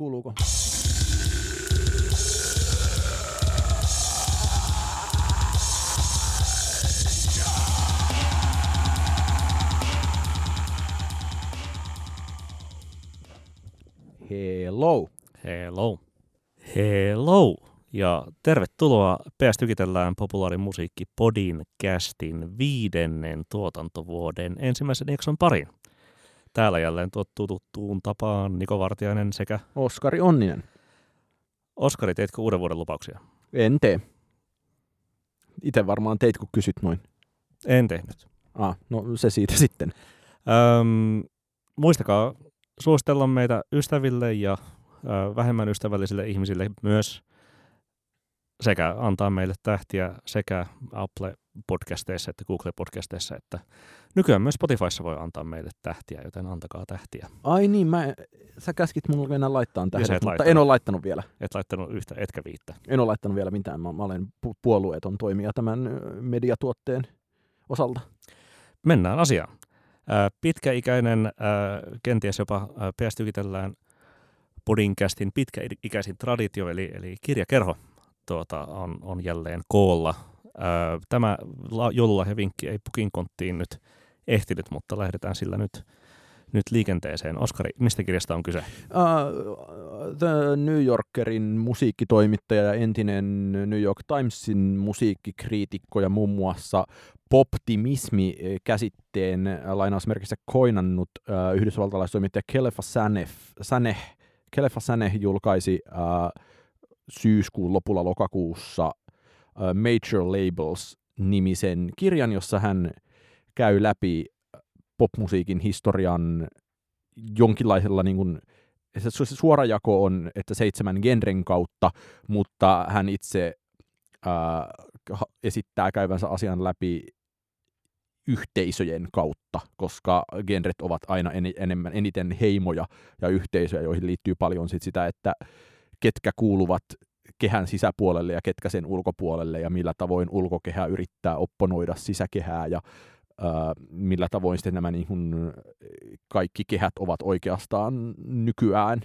kuuluuko? Hello. Hello. Hello. Ja tervetuloa PS Tykitellään populaarimusiikki Podin kästin viidennen tuotantovuoden ensimmäisen jakson pariin. Täällä jälleen tuottuu tuttuun tapaan Niko Vartiainen sekä Oskari Onninen. Oskari, teitkö uuden vuoden lupauksia? En tee. Itse varmaan teit, kun kysyt noin. En tehnyt. Ah, no se siitä sitten. Öm, muistakaa suositella meitä ystäville ja ö, vähemmän ystävällisille ihmisille myös sekä antaa meille tähtiä sekä Apple podcasteissa että Google podcasteissa, että nykyään myös Spotifyssa voi antaa meille tähtiä, joten antakaa tähtiä. Ai niin, mä, sä käskit mulle enää laittaa tähän, mutta laittanut. en ole laittanut vielä. Et laittanut yhtä, etkä viittä. En ole laittanut vielä mitään. Mä, mä olen pu- puolueeton toimija tämän mediatuotteen osalta. Mennään asiaan. Pitkäikäinen, kenties jopa ää, PS Tykitellään podcastin pitkäikäisin traditio, eli, eli kirjakerho, tuota, on, on jälleen koolla. Ää, Tämä la- joululahjavinkki ei pukinkonttiin nyt ehtinyt, mutta lähdetään sillä nyt, nyt liikenteeseen. Oskari, mistä kirjasta on kyse? Uh, The New Yorkerin musiikkitoimittaja ja entinen New York Timesin musiikkikriitikko ja muun muassa poptimismi-käsitteen äh, lainausmerkissä koinannut uh, yhdysvaltalaistoimittaja Kelefa Saneh, Saneh, Kelefa Saneh julkaisi uh, syyskuun lopulla lokakuussa Major Labels-nimisen kirjan, jossa hän käy läpi popmusiikin historian jonkinlaisella niin kuin, se se suora jako on, että seitsemän genren kautta, mutta hän itse ää, esittää käyvänsä asian läpi yhteisöjen kautta, koska genret ovat aina en, enemmän, eniten heimoja ja yhteisöjä, joihin liittyy paljon sit sitä, että ketkä kuuluvat kehän sisäpuolelle ja ketkä sen ulkopuolelle ja millä tavoin ulkokehä yrittää opponoida sisäkehää ja ää, millä tavoin sitten nämä niin kuin, kaikki kehät ovat oikeastaan nykyään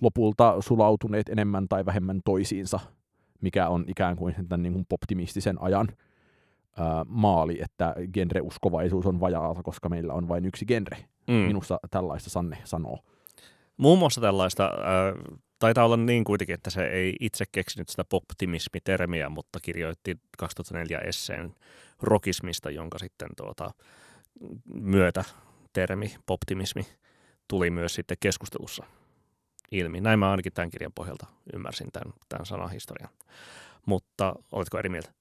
lopulta sulautuneet enemmän tai vähemmän toisiinsa, mikä on ikään kuin tämän niin kuin optimistisen ajan ää, maali, että genreuskovaisuus on vajaata, koska meillä on vain yksi genre. Mm. Minusta tällaista Sanne sanoo. Muun muassa tällaista, äh, taitaa olla niin kuitenkin, että se ei itse keksinyt sitä poptimismi-termiä, mutta kirjoitti 2004 esseen rockismista, jonka sitten tuota, myötä termi poptimismi tuli myös sitten keskustelussa ilmi. Näin mä ainakin tämän kirjan pohjalta ymmärsin tämän, tämän sanahistorian. Mutta oletko eri mieltä?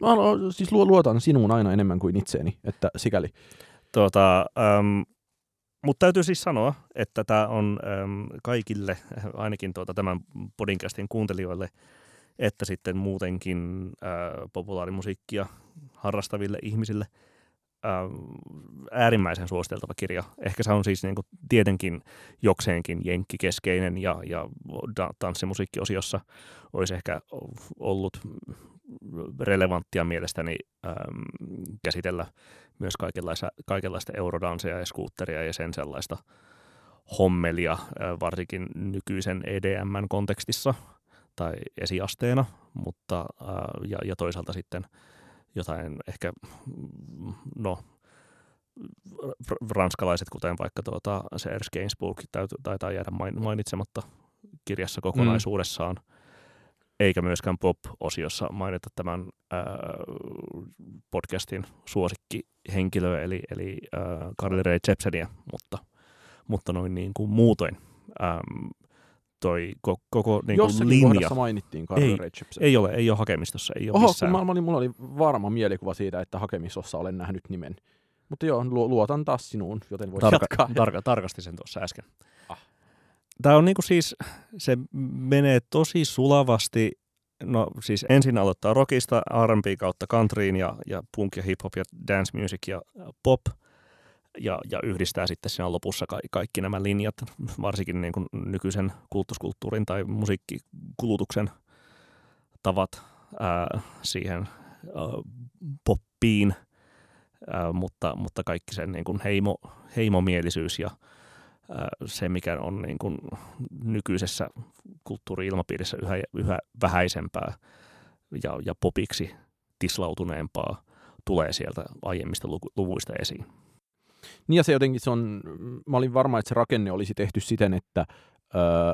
Mä alo- siis luo- luotan sinuun aina enemmän kuin itseeni, että sikäli. Tuota, äm, mutta täytyy siis sanoa, että tämä on äm, kaikille, ainakin tuota, tämän podcastin kuuntelijoille, että sitten muutenkin ää, populaarimusiikkia harrastaville ihmisille ää, äärimmäisen suositeltava kirja. Ehkä se on siis niin tietenkin jokseenkin jenkkikeskeinen ja, ja tanssimusiikkiosiossa olisi ehkä ollut relevanttia mielestäni äm, käsitellä myös kaikenlaista, kaikenlaista eurodanseja ja skuutteria ja sen sellaista hommelia, varsinkin nykyisen EDMn kontekstissa tai esiasteena, mutta ja, ja toisaalta sitten jotain ehkä, mm, no, ranskalaiset, kuten vaikka tuota, Serge Gainsbourg, taitaa jäädä main- mainitsematta kirjassa kokonaisuudessaan, mm. Eikä myöskään pop-osiossa mainita tämän äh, podcastin suosikkihenkilöä, eli, eli äh, Carly Rae Jepsenia, mutta, mutta noin niin kuin muutoin ähm, toi ko- koko niin kuin linja mainittiin Ei, ei ole, ei ole hakemistossa, ei ole Oho, missään. mä, mä olin, mulla oli varma mielikuva siitä, että hakemisossa olen nähnyt nimen. Mutta joo, lu- luotan taas sinuun, joten voit Tarka, jatkaa. tarka, tarkastin sen tuossa äsken. Ah. Tämä on niinku siis, se menee tosi sulavasti, no siis ensin aloittaa rockista, R&B kautta countryin ja, ja punk ja hip-hop ja dance music ja pop, ja, ja yhdistää sitten siinä lopussa ka- kaikki nämä linjat, varsinkin niin kuin nykyisen kulttuskulttuurin tai musiikkikulutuksen tavat ää, siihen ää, poppiin, ää, mutta, mutta kaikki sen niin kuin heimo, heimomielisyys ja se, mikä on niin kuin nykyisessä kulttuuri-ilmapiirissä yhä, yhä vähäisempää ja, ja popiksi tislautuneempaa tulee sieltä aiemmista luvuista esiin. Niin ja se jotenkin se on, mä olin varma, että se rakenne olisi tehty siten, että, öö,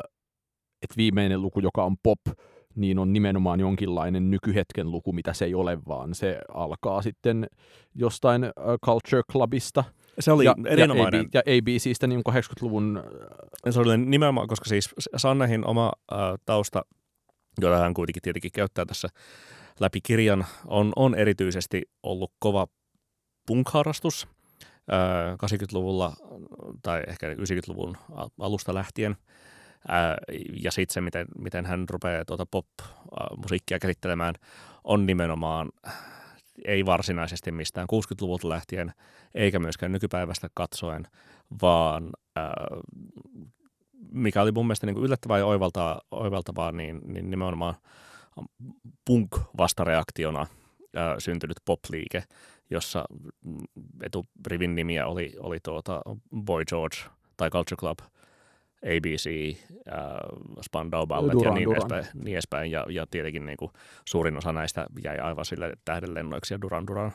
että viimeinen luku, joka on pop, niin on nimenomaan jonkinlainen nykyhetken luku, mitä se ei ole, vaan se alkaa sitten jostain Culture Clubista. Se oli ja, erinomainen. Ja, AB, ja ABCstä niin 80-luvun... Se oli nimenomaan, koska siis Sannehin oma äh, tausta, jota hän kuitenkin tietenkin käyttää tässä läpi kirjan, on, on erityisesti ollut kova punk-harrastus. 80-luvulla tai ehkä 90-luvun alusta lähtien. ja sitten se, miten, miten hän rupeaa tuota pop-musiikkia käsittelemään, on nimenomaan ei varsinaisesti mistään 60-luvulta lähtien, eikä myöskään nykypäivästä katsoen, vaan mikä oli mun mielestä niin kuin yllättävää ja oivaltavaa, oivaltavaa niin, niin nimenomaan punk-vastareaktiona syntynyt pop-liike, jossa eturivin nimiä oli, oli tuota Boy George tai Culture Club, ABC, äh, Spandau Ballet Duran, ja niin Duran. edespäin. Niin edespäin. Ja, ja tietenkin niin kuin, suurin osa näistä jäi aivan sille tähdenlennoiksi ja Duran Duran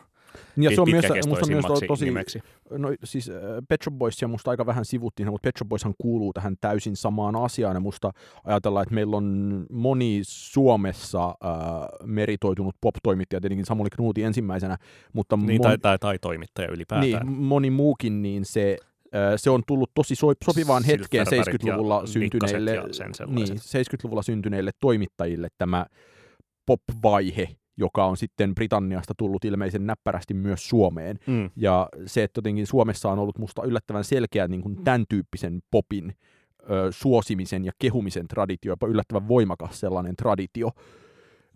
niin ja se on myös, musta myös to, tosi, nimeksi. no siis Pet Shop Boysia musta aika vähän sivuttiin, mutta Pet Shop Boyshan kuuluu tähän täysin samaan asiaan, ja musta ajatellaan, että meillä on moni Suomessa äh, meritoitunut pop-toimittaja, tietenkin Samuli Knuuti ensimmäisenä, mutta niin, mon... tai, tai, tai toimittaja ylipäätään. Niin, moni muukin, niin se se on tullut tosi sopivaan hetkeen 70-luvulla syntyneille, niin, 70-luvulla syntyneille toimittajille tämä pop-vaihe, joka on sitten Britanniasta tullut ilmeisen näppärästi myös Suomeen. Mm. Ja se, että jotenkin Suomessa on ollut musta yllättävän selkeä niin kuin tämän tyyppisen popin ö, suosimisen ja kehumisen traditio, jopa yllättävän voimakas sellainen traditio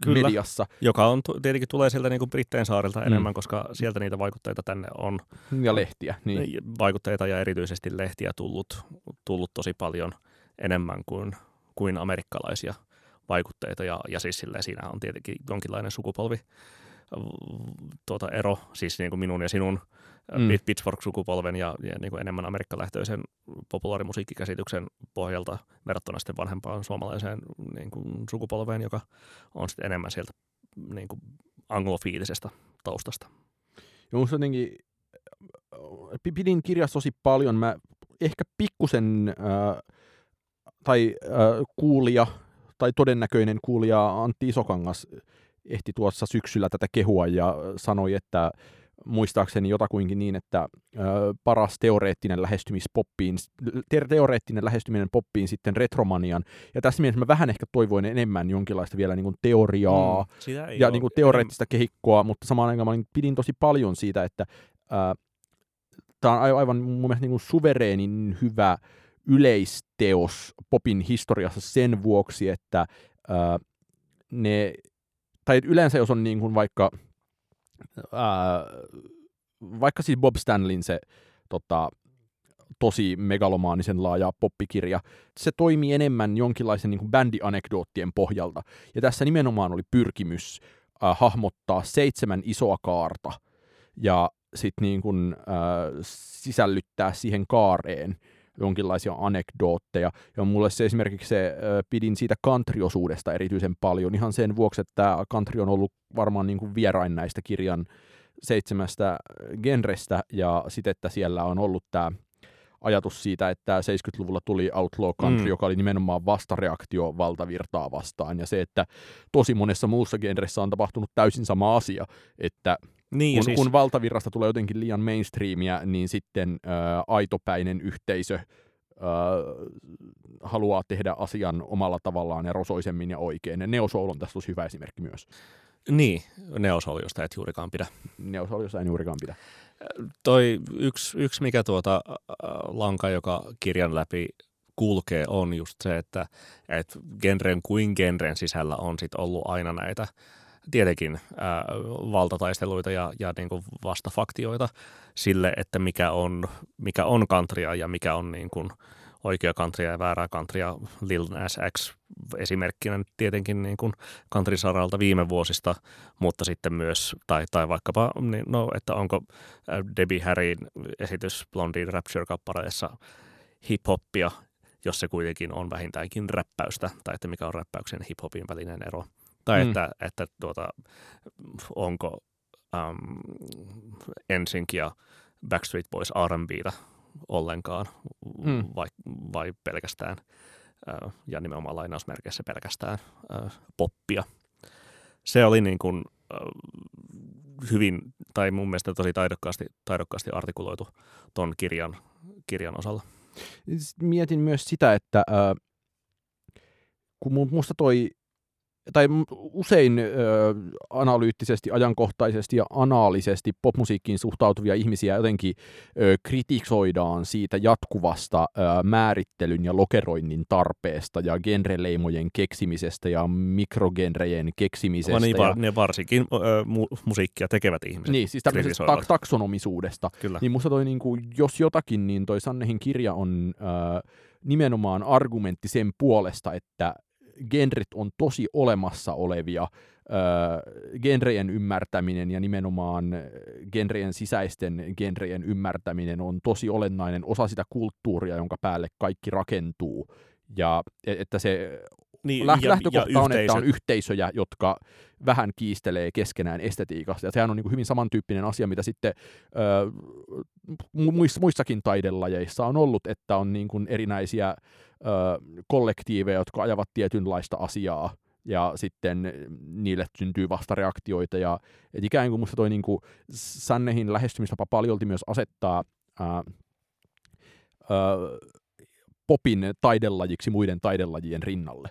Kyllä, mediassa. joka on, tietenkin tulee sieltä niin kuin Britteen saarelta mm. enemmän, koska sieltä niitä vaikutteita tänne on. Ja lehtiä. Niin. Vaikutteita ja erityisesti lehtiä tullut, tullut tosi paljon enemmän kuin, kuin amerikkalaisia vaikutteita ja, ja siis siinä on tietenkin jonkinlainen sukupolvi tuota ero, siis niin kuin minun ja sinun mm. Pitchfork-sukupolven ja, ja niin kuin enemmän amerikkalähtöisen populaarimusiikkikäsityksen pohjalta verrattuna sitten vanhempaan suomalaiseen niin kuin sukupolveen, joka on sitten enemmän sieltä niin kuin anglofiilisesta taustasta. Musta jotenkin pidin kirjassa tosi paljon. Mä ehkä pikkusen äh, tai äh, kuulija tai todennäköinen kuulija Antti Isokangas ehti tuossa syksyllä tätä kehua ja sanoi, että muistaakseni jotakuinkin niin, että ö, paras teoreettinen poppiin, te- teoreettinen lähestyminen poppiin sitten retromanian. Ja tässä mielessä mä vähän ehkä toivoin enemmän jonkinlaista vielä niin kuin teoriaa mm, ja niin kuin teoreettista kehikkoa, mutta samaan aikaan mä pidin tosi paljon siitä, että tämä on aivan mun mielestä niin kuin suvereenin hyvä yleisteos popin historiassa sen vuoksi, että ää, ne, tai yleensä jos on niin kuin vaikka, ää, vaikka siis Bob Stanleyn se tota, tosi megalomaanisen laaja poppikirja, se toimii enemmän jonkinlaisen niin kuin bändianekdoottien pohjalta. Ja tässä nimenomaan oli pyrkimys äh, hahmottaa seitsemän isoa kaarta ja sitten niin kuin, sisällyttää siihen kaareen jonkinlaisia anekdootteja. Ja mulle se esimerkiksi se, pidin siitä kantriosuudesta erityisen paljon ihan sen vuoksi, että tämä country on ollut varmaan niin kuin vierain näistä kirjan seitsemästä genrestä ja sitten, että siellä on ollut tämä ajatus siitä, että 70-luvulla tuli Outlaw Country, mm. joka oli nimenomaan vastareaktio valtavirtaa vastaan, ja se, että tosi monessa muussa genressä on tapahtunut täysin sama asia, että niin, kun, siis... kun valtavirrasta tulee jotenkin liian mainstreamia, niin sitten ää, aitopäinen yhteisö ää, haluaa tehdä asian omalla tavallaan ja rosoisemmin ja oikein. Ja Neo Soul on tässä tosi hyvä esimerkki myös. Niin, Neo Soul, josta et juurikaan pidä. Neo Soul, josta en juurikaan pidä. Toi yksi, yksi mikä tuota lanka, joka kirjan läpi kulkee, on just se, että et genren kuin genren sisällä on sit ollut aina näitä tietenkin ää, valtataisteluita ja, ja niin kuin vastafaktioita sille, että mikä on, mikä on kantria ja mikä on niin kuin oikea kantria ja väärää kantria. Lil Nas X esimerkkinä tietenkin niin kuin kantrisaralta viime vuosista, mutta sitten myös, tai, tai vaikkapa, niin, no, että onko Debbie Harryn esitys Blondie Rapture-kappaleessa hip-hoppia, jos se kuitenkin on vähintäänkin räppäystä, tai että mikä on räppäyksen hip-hopin välinen ero. Tai mm. että, että tuota, onko um, Ensink ja Backstreet Boys R&Btä ollenkaan, mm. vai, vai pelkästään, uh, ja nimenomaan lainausmerkeissä pelkästään uh, poppia. Se oli niin kuin, uh, hyvin, tai mun mielestä tosi taidokkaasti, taidokkaasti artikuloitu ton kirjan, kirjan osalla. Mietin myös sitä, että äh, kun musta toi tai usein ö, analyyttisesti, ajankohtaisesti ja anaalisesti popmusiikkiin suhtautuvia ihmisiä jotenkin ö, kritisoidaan siitä jatkuvasta ö, määrittelyn ja lokeroinnin tarpeesta ja genreleimojen keksimisestä ja mikrogenrejen keksimisestä. Niin, ja... ne varsinkin ö, mu- musiikkia tekevät ihmiset Niin, siis tämmöisestä tak- taksonomisuudesta. Kyllä. Niin musta toi, niin kuin, jos jotakin, niin toi Sannehin kirja on... Ö, nimenomaan argumentti sen puolesta, että genret on tosi olemassa olevia, genrejen ymmärtäminen ja nimenomaan genrejen sisäisten genrejen ymmärtäminen on tosi olennainen osa sitä kulttuuria, jonka päälle kaikki rakentuu. Ja e, että se niin, läht- ja, lähtökohta ja on, että on yhteisöjä, jotka vähän kiistelee keskenään estetiikasta. Ja sehän on niin kuin hyvin samantyyppinen asia, mitä sitten ö, muissakin taidelajeissa on ollut, että on niin kuin erinäisiä ö, kollektiiveja, jotka ajavat tietynlaista asiaa, ja sitten niille syntyy vastareaktioita. Ja, et ikään kuin musta toi niin kuin Sannehin lähestymistapa paljolti myös asettaa ö, ö, popin taidelajiksi muiden taidelajien rinnalle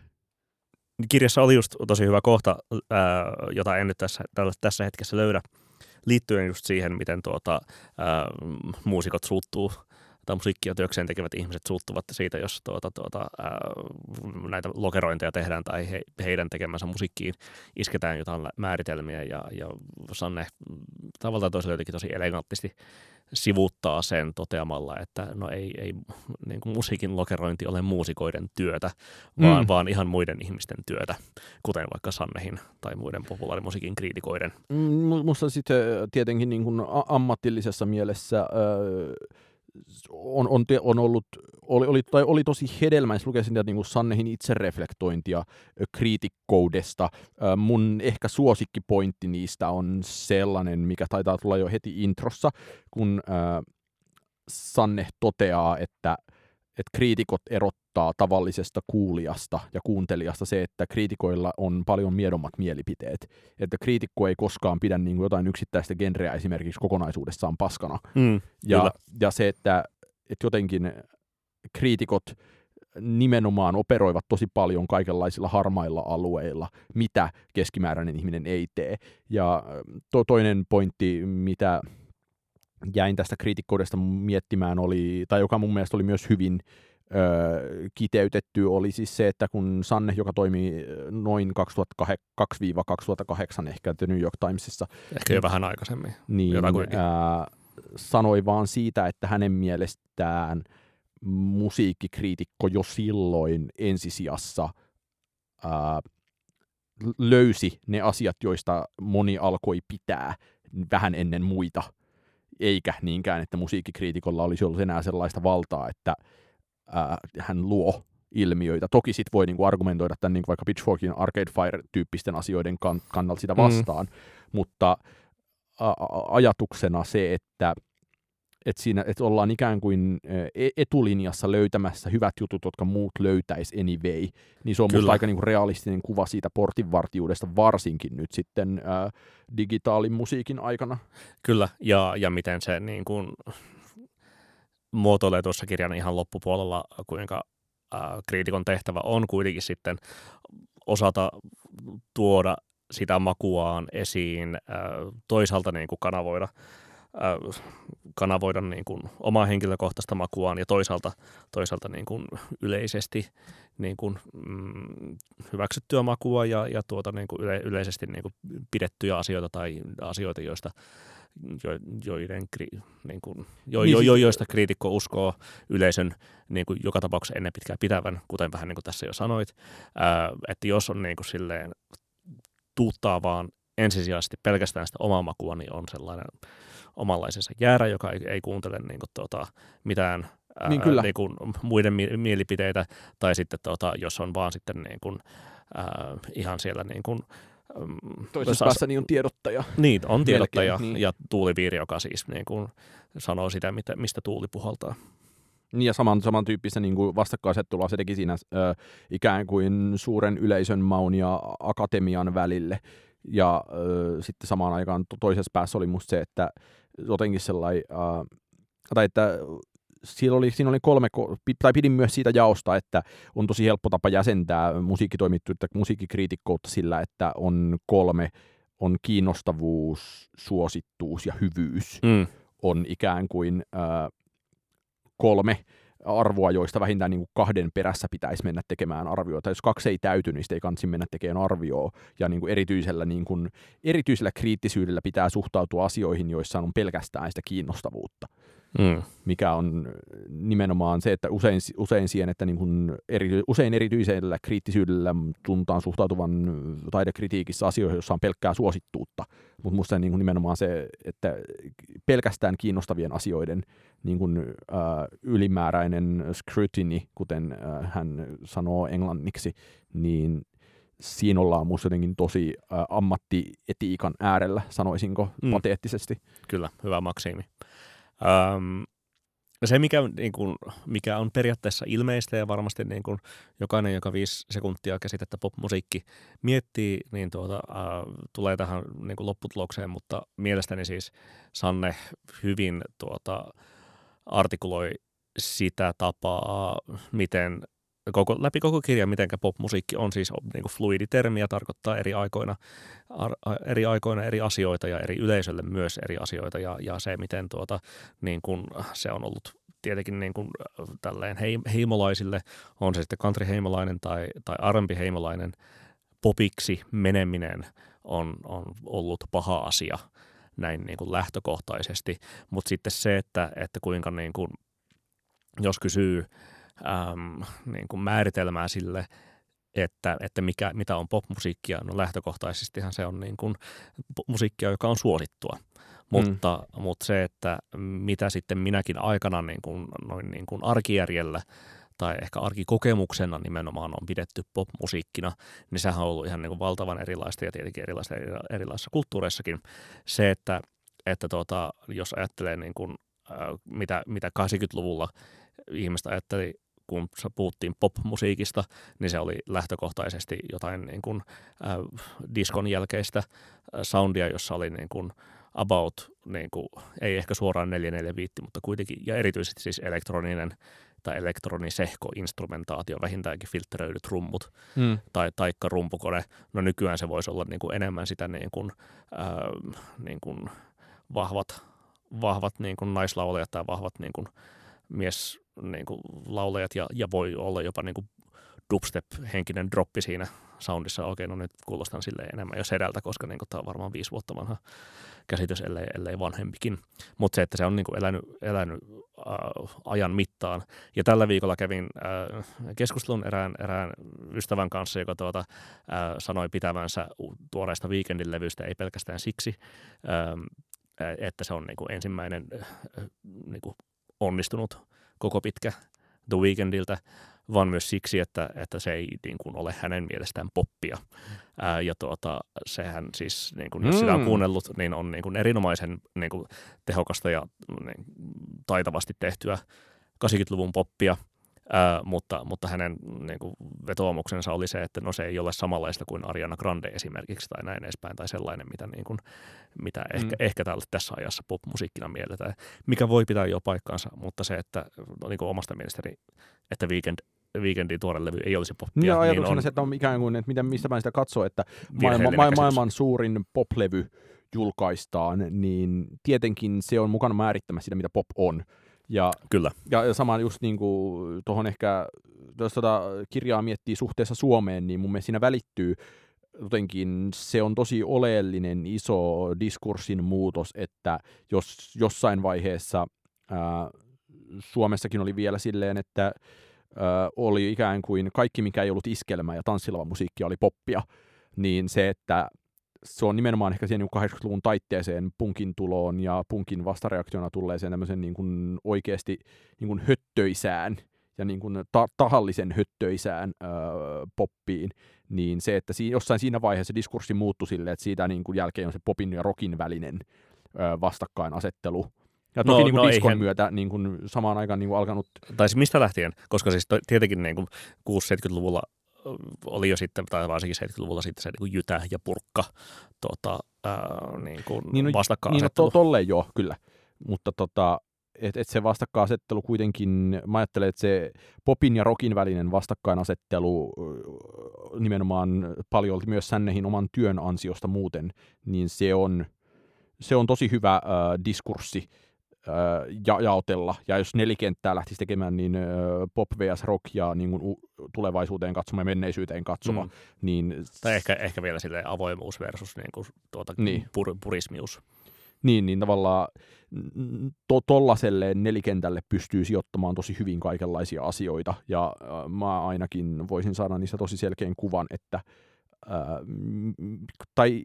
kirjassa oli just tosi hyvä kohta, ää, jota en nyt tässä, tässä hetkessä löydä, liittyen just siihen, miten tuota, ää, muusikot suuttuu tai musiikkia työkseen tekevät ihmiset suuttuvat siitä, jos tuota, tuota, ää, näitä lokerointeja tehdään tai he, heidän tekemänsä musiikkiin isketään jotain määritelmiä ja, ja Sanne tavallaan toisella jotenkin tosi elegantisti sivuuttaa sen toteamalla, että no ei, ei niin kuin musiikin lokerointi ole muusikoiden työtä, vaan, mm. vaan ihan muiden ihmisten työtä, kuten vaikka Sannehin tai muiden populaarimusiikin kriitikoiden. Mm, musta sitten tietenkin niin kuin ammatillisessa mielessä öö, on, on, on ollut, oli, oli, tai oli tosi hedelmäistä lukea sitä niin Sannehin itsereflektointia kriitikkoudesta. Mun ehkä suosikkipointti niistä on sellainen, mikä taitaa tulla jo heti introssa, kun Sanne toteaa, että että kriitikot erottaa tavallisesta kuulijasta ja kuuntelijasta se, että kriitikoilla on paljon miedommat mielipiteet. Että kriitikko ei koskaan pidä niin kuin jotain yksittäistä genreä esimerkiksi kokonaisuudessaan paskana. Mm, ja, ja se, että, että jotenkin kriitikot nimenomaan operoivat tosi paljon kaikenlaisilla harmailla alueilla, mitä keskimääräinen ihminen ei tee. Ja to, toinen pointti, mitä jäin tästä kriitikkoudesta miettimään, oli, tai joka mun mielestä oli myös hyvin öö, kiteytetty, oli siis se, että kun Sanne, joka toimi noin 2002-2008 ehkä The New York Timesissa. Ehkä jo niin, vähän aikaisemmin. Niin, ää, sanoi vaan siitä, että hänen mielestään musiikkikriitikko jo silloin ensisijassa ää, löysi ne asiat, joista moni alkoi pitää vähän ennen muita – eikä niinkään, että musiikkikriitikolla olisi ollut enää sellaista valtaa, että ää, hän luo ilmiöitä. Toki sit voi niinku argumentoida tämän niinku vaikka Pitchforkin Arcade Fire-tyyppisten asioiden kan- kannalta sitä mm. vastaan, mm. mutta a- ajatuksena se, että et siinä, et ollaan ikään kuin e, etulinjassa löytämässä hyvät jutut, jotka muut löytäisi anyway, niin se on musta aika niinku realistinen kuva siitä portinvartijuudesta, varsinkin nyt sitten ää, digitaalin musiikin aikana. Kyllä, ja, ja miten se niin kuin, muotoilee tuossa kirjan ihan loppupuolella, kuinka kriitikon tehtävä on kuitenkin sitten osata tuoda sitä makuaan esiin, toisaalta niin kuin kanavoida kanavoida niin kuin omaa henkilökohtaista makuaan ja toisaalta, toisaalta niin kuin yleisesti niin kuin, mm, hyväksyttyä makua ja, ja tuota, niin kuin yle, yleisesti niin kuin pidettyjä asioita tai asioita, joista jo, joiden, niin kuin, jo, niin, jo, jo, joista kriitikko uskoo yleisön niin kuin joka tapauksessa ennen pitkään pitävän, kuten vähän niin kuin tässä jo sanoit, ää, äh, että jos on niin kuin silleen tuuttaa vaan ensisijaisesti pelkästään sitä omaa makua, niin on sellainen omanlaisensa jäärä, joka ei, ei kuuntele niin kuin, tuota, mitään ää, Niin kyllä. Niin kuin muiden mi- mielipiteitä, tai sitten tota, jos on vaan sitten niin kuin, ää, ihan siellä niin kuin, Toisessa päässä niin on tiedottaja. Niin, on tiedottaja Melkein, niin. ja tuulipiiri, joka siis niin kuin sanoo sitä, mitä, mistä tuuli puhaltaa. Niin ja saman, samantyyppistä niin kuin vastakkainasettelua se teki siinä ö, ikään kuin suuren yleisön maun ja akatemian välille. Ja ö, sitten samaan aikaan to- toisessa päässä oli musta se, että jotenkin sellainen, ö, tai että siinä oli, siinä oli kolme, tai pidin myös siitä jaosta, että on tosi helppo tapa jäsentää musiikkitoimittuutta, musiikkikriitikkoutta sillä, että on kolme, on kiinnostavuus, suosittuus ja hyvyys Mm. on ikään kuin ö, kolme arvoa, joista vähintään niin kuin kahden perässä pitäisi mennä tekemään arvioita. Jos kaksi ei täyty, niin sitten ei kannata mennä tekemään arvioa. Ja niin kuin erityisellä, niin kuin, erityisellä kriittisyydellä pitää suhtautua asioihin, joissa on pelkästään sitä kiinnostavuutta Mm. mikä on nimenomaan se, että usein, usein siihen, että niin kuin eri, usein erityisellä kriittisyydellä tuntaan suhtautuvan taidekritiikissä asioihin, joissa on pelkkää suosittuutta. Mutta minusta niin kuin nimenomaan se, että pelkästään kiinnostavien asioiden niin kuin, äh, ylimääräinen scrutiny, kuten äh, hän sanoo englanniksi, niin siinä ollaan minusta jotenkin tosi äh, ammattietiikan äärellä, sanoisinko Mm. mm. pateettisesti. Kyllä, hyvä maksimi. Öm, se, mikä, niin kuin, mikä on periaatteessa ilmeistä ja varmasti niin kuin, jokainen, joka viisi sekuntia käsitettä popmusiikki miettii, niin tuota, äh, tulee tähän niin kuin lopputulokseen, mutta mielestäni siis Sanne hyvin tuota, artikuloi sitä tapaa, miten koko, läpi koko kirjan, miten popmusiikki on siis niin kuin fluidi termi ja tarkoittaa eri aikoina, ar, eri aikoina eri asioita ja eri yleisölle myös eri asioita ja, ja se, miten tuota, niin kuin se on ollut tietenkin niin kuin, äh, tälleen hei- heimolaisille, on se sitten country-heimolainen tai, tai R&B-heimolainen, popiksi meneminen on, on ollut paha asia näin niin kuin lähtökohtaisesti, mutta sitten se, että, että kuinka niin kuin, jos kysyy äm, niin kuin määritelmää sille, että, että mikä, mitä on popmusiikkia, no lähtökohtaisestihan se on niin kuin musiikkia, joka on suosittua. Mutta, mm. mutta se, että mitä sitten minäkin aikana niin kuin, noin niin kuin arkijärjellä tai ehkä arkikokemuksena nimenomaan on pidetty popmusiikkina, niin sehän on ollut ihan niin kuin valtavan erilaista ja tietenkin erilaista eri, erilaisissa kulttuureissakin. Se, että, että tuota, jos ajattelee niin kuin, äh, mitä, mitä 80-luvulla ihmiset ajatteli, kun puhuttiin popmusiikista, niin se oli lähtökohtaisesti jotain niin kuin, äh, diskon jälkeistä äh, soundia, jossa oli niin kuin, about, niin kuin, ei ehkä suoraan 445, mutta kuitenkin, ja erityisesti siis elektroninen tai elektronisehko instrumentaatio, vähintäänkin filtteröidyt rummut Mm. tai taikka rumpukone. No nykyään se voisi olla niin kuin enemmän sitä niin kuin, ää, niin kuin vahvat, vahvat niin kuin naislaulajat tai vahvat niin kuin mies niin kuin laulajat ja, ja voi olla jopa niin kuin dubstep-henkinen droppi siinä soundissa. Okei, no nyt kuulostan sille enemmän jo sedältä, koska niin tämä on varmaan viisi vuotta vanha käsitys, ellei, ellei vanhempikin. Mutta se, että se on niin kuin elänyt, elänyt äh, ajan mittaan. Ja tällä viikolla kävin äh, keskustelun erään, erään ystävän kanssa, joka tuota, äh, sanoi pitävänsä tuoreesta Weekendin levystä ei pelkästään siksi, ähm, ä- että se on niin kuin ensimmäinen äh, niin kuin onnistunut koko pitkä The Weekendiltä, vaan myös siksi, että, että se ei niin kuin, ole hänen mielestään poppia. Ää, ja tuota, sehän siis, niin kuin, jos mm. sitä on Mm. kuunnellut, niin on niin kuin, erinomaisen niin kuin, tehokasta ja niin, taitavasti tehtyä 80-luvun poppia. Ää, mutta, mutta hänen niin kuin, vetoomuksensa oli se, että no se ei ole samanlaista kuin Ariana Grande esimerkiksi tai näin edespäin tai sellainen, mitä, niin kuin, mitä ehkä, Mm. ehkä tällä, tässä ajassa popmusiikkina mielletään, mikä voi pitää jo paikkaansa, mutta se, että no, niin kuin omasta mielestäni, että Weekend, Weekendin tuore levy ei olisi poppia, Ja niin ajatuksena on se, että on ikään kuin, että miten, mistä mä sitä katsoo, että maailma, ma- maailman suurin poplevy julkaistaan, niin tietenkin se on mukana määrittämässä sitä, mitä pop on. Ja, Kyllä. ja, ja sama just niin kuin tuohon ehkä, jos tota kirjaa miettii suhteessa Suomeen, niin mun mielestä siinä välittyy jotenkin se on tosi oleellinen iso diskurssin muutos, että jos jossain vaiheessa ää, Suomessakin oli vielä silleen, että ää, oli ikään kuin kaikki, mikä ei ollut iskelmää ja tanssilava musiikkia oli poppia, niin se, että se on nimenomaan ehkä siihen niin 80-luvun taitteeseen punkin tuloon ja punkin vastareaktiona tulleeseen tämmöisen niin kuin oikeasti niin kuin höttöisään ja niin kuin ta- tahallisen höttöisään öö, poppiin, niin se, että siinä, jossain siinä vaiheessa diskurssi muuttui silleen, että siitä niin kuin jälkeen on se popin ja rockin välinen öö, vastakkainasettelu. Ja toki No, niin kuin no diskon eihän- myötä niin kuin samaan aikaan niin kuin alkanut, Tai siis mistä lähtien? Koska siis to, tietenkin niin kuin 6-70-luvulla oli jo sitten, tai varsinkin 70-luvulla sitten se niin kuin jytä ja purkka tota, ää, niin kuin Niin no- niin no, vastakkainasettelu. to, tolleen joo, kyllä. Mutta tota, et, et se vastakkainasettelu kuitenkin, mä ajattelen, että se popin ja rockin välinen vastakkainasettelu nimenomaan paljolti myös Sännehin oman työn ansiosta muuten, niin se on, se on tosi hyvä äh, diskurssi ja, jaotella. Ja jos nelikenttää lähtisi tekemään, niin pop vs rock ja niin kuin, tulevaisuuteen katsoma ja menneisyyteen katsoma, Mm. niin Tai ehkä, ehkä vielä sille avoimuus versus niin kuin, tuota, Niin. pur, purismius. Niin, niin tavallaan to, tollaselle nelikentälle pystyy sijoittamaan tosi hyvin kaikenlaisia asioita, ja äh, mä ainakin voisin saada niistä tosi selkeän kuvan, että äh, tai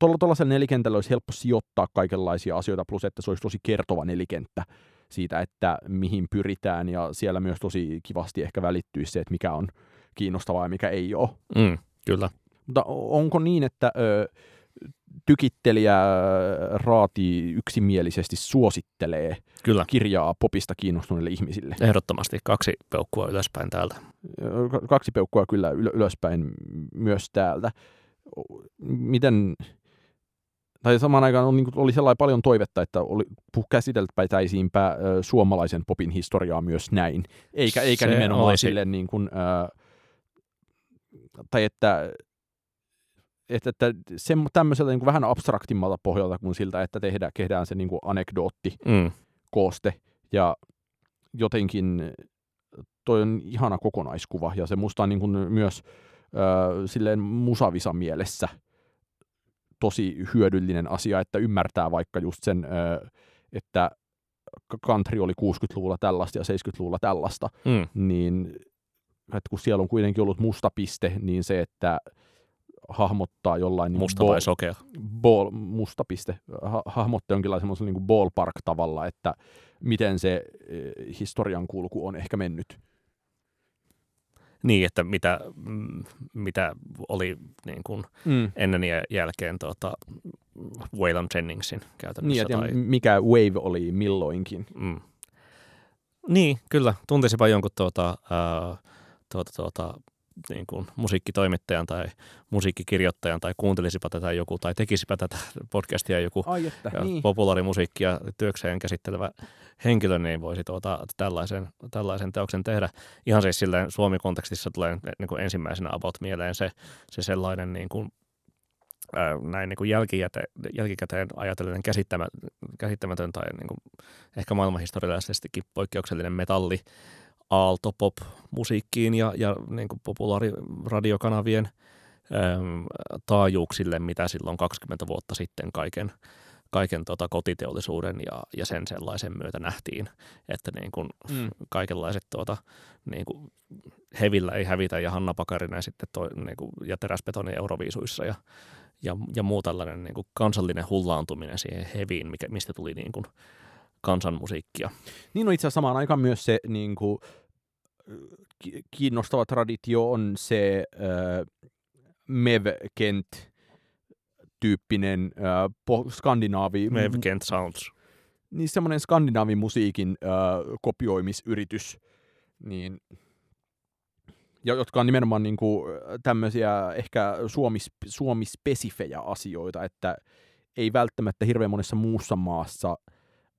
tuollaisella nelikentällä olisi helppo sijoittaa kaikenlaisia asioita, plus että se olisi tosi kertova nelikenttä siitä, että mihin pyritään, ja siellä myös tosi kivasti ehkä välittyisi se, että mikä on kiinnostavaa ja mikä ei ole. Mm, kyllä. Mutta onko niin, että ö, tykittelijä Raati yksimielisesti suosittelee Kyllä, kirjaa popista kiinnostuneille ihmisille? ehdottomasti kaksi peukkua ylöspäin täältä. Kaksi peukkua kyllä yl- ylöspäin myös täältä. Miten, tai samaan aikaan on, niin kuin, oli sellainen paljon toivetta, että oli, käsiteltäisiinpä ö, suomalaisen popin historiaa myös näin, eikä, eikä Se nimenomaan olisi- silleen niin kuin, ö, tai että että, että se, tämmöiseltä niin kuin vähän abstraktimmalta pohjalta kuin siltä, että tehdään, tehdään se niin kuin anekdootti Mm. kooste. Ja jotenkin toi on ihana kokonaiskuva ja se musta on niin kuin myös ö, silleen musavisa mielessä tosi hyödyllinen asia, että ymmärtää vaikka just sen, että country oli 60-luvulla tällaista ja 70-luvulla tällaista, Mm. niin että kun siellä on kuitenkin ollut musta piste, niin se, että hahmottaa jollain niin Musta vai sokea? ball, musta piste, ha, hahmottaa jonkinlaisen niin ballpark-tavalla, että miten se eh, historian kulku on ehkä mennyt. Niin, että mitä, mm, mitä oli niin kuin Mm. ennen ja jälkeen tuota, Waylon Jenningsin Niin, käytännössä. että tai, mikä wave oli milloinkin. mm. Niin, kyllä. Tuntisipa jonkun tuota, ää, tuota, tuota, niin kuin musiikkitoimittajan tai musiikkikirjoittajan tai kuuntelisipa tätä joku tai tekisipä tätä podcastia joku Ai että, ja niin. populaarimusiikkia työkseen käsittelevä henkilö, niin voisi tuota, tällaisen, tällaisen teoksen tehdä. Ihan siis silleen Suomi-kontekstissa tulee niin kuin ensimmäisenä about mieleen se, se sellainen niin kuin, näin niin kuin jälkikäteen ajatellen käsittämä, käsittämätön tai niin kuin ehkä maailmanhistoriallisestikin poikkeuksellinen metalli aalto pop musiikkiin ja, ja niin kuin populaariradiokanavien äm, taajuuksille, mitä silloin 20 vuotta sitten kaiken, kaiken tota kotiteollisuuden ja, ja sen sellaisen myötä nähtiin, että niin kuin Mm. kaikenlaiset tuota, niin kuin Hevillä ei hävitä ja Hanna Pakarinen sitten toi, niin kuin, ja Teräsbetoni Euroviisuissa ja, ja, ja muu tällainen niin kuin kansallinen hullaantuminen siihen Heviin, mikä, mistä tuli niin kuin kansanmusiikkia. Niin on itse asiassa samaan aikaan myös se niin kuin, ki- kiinnostava traditio on se äh, Mev-kent tyyppinen äh, skandinaavi, Mev Kent Sounds. niin semmoinen skandinaavimusiikin äh, kopioimisyritys, niin, ja, jotka on nimenomaan niin kuin, tämmöisiä ehkä suomis, suomispesifejä asioita, että ei välttämättä hirveän monessa muussa maassa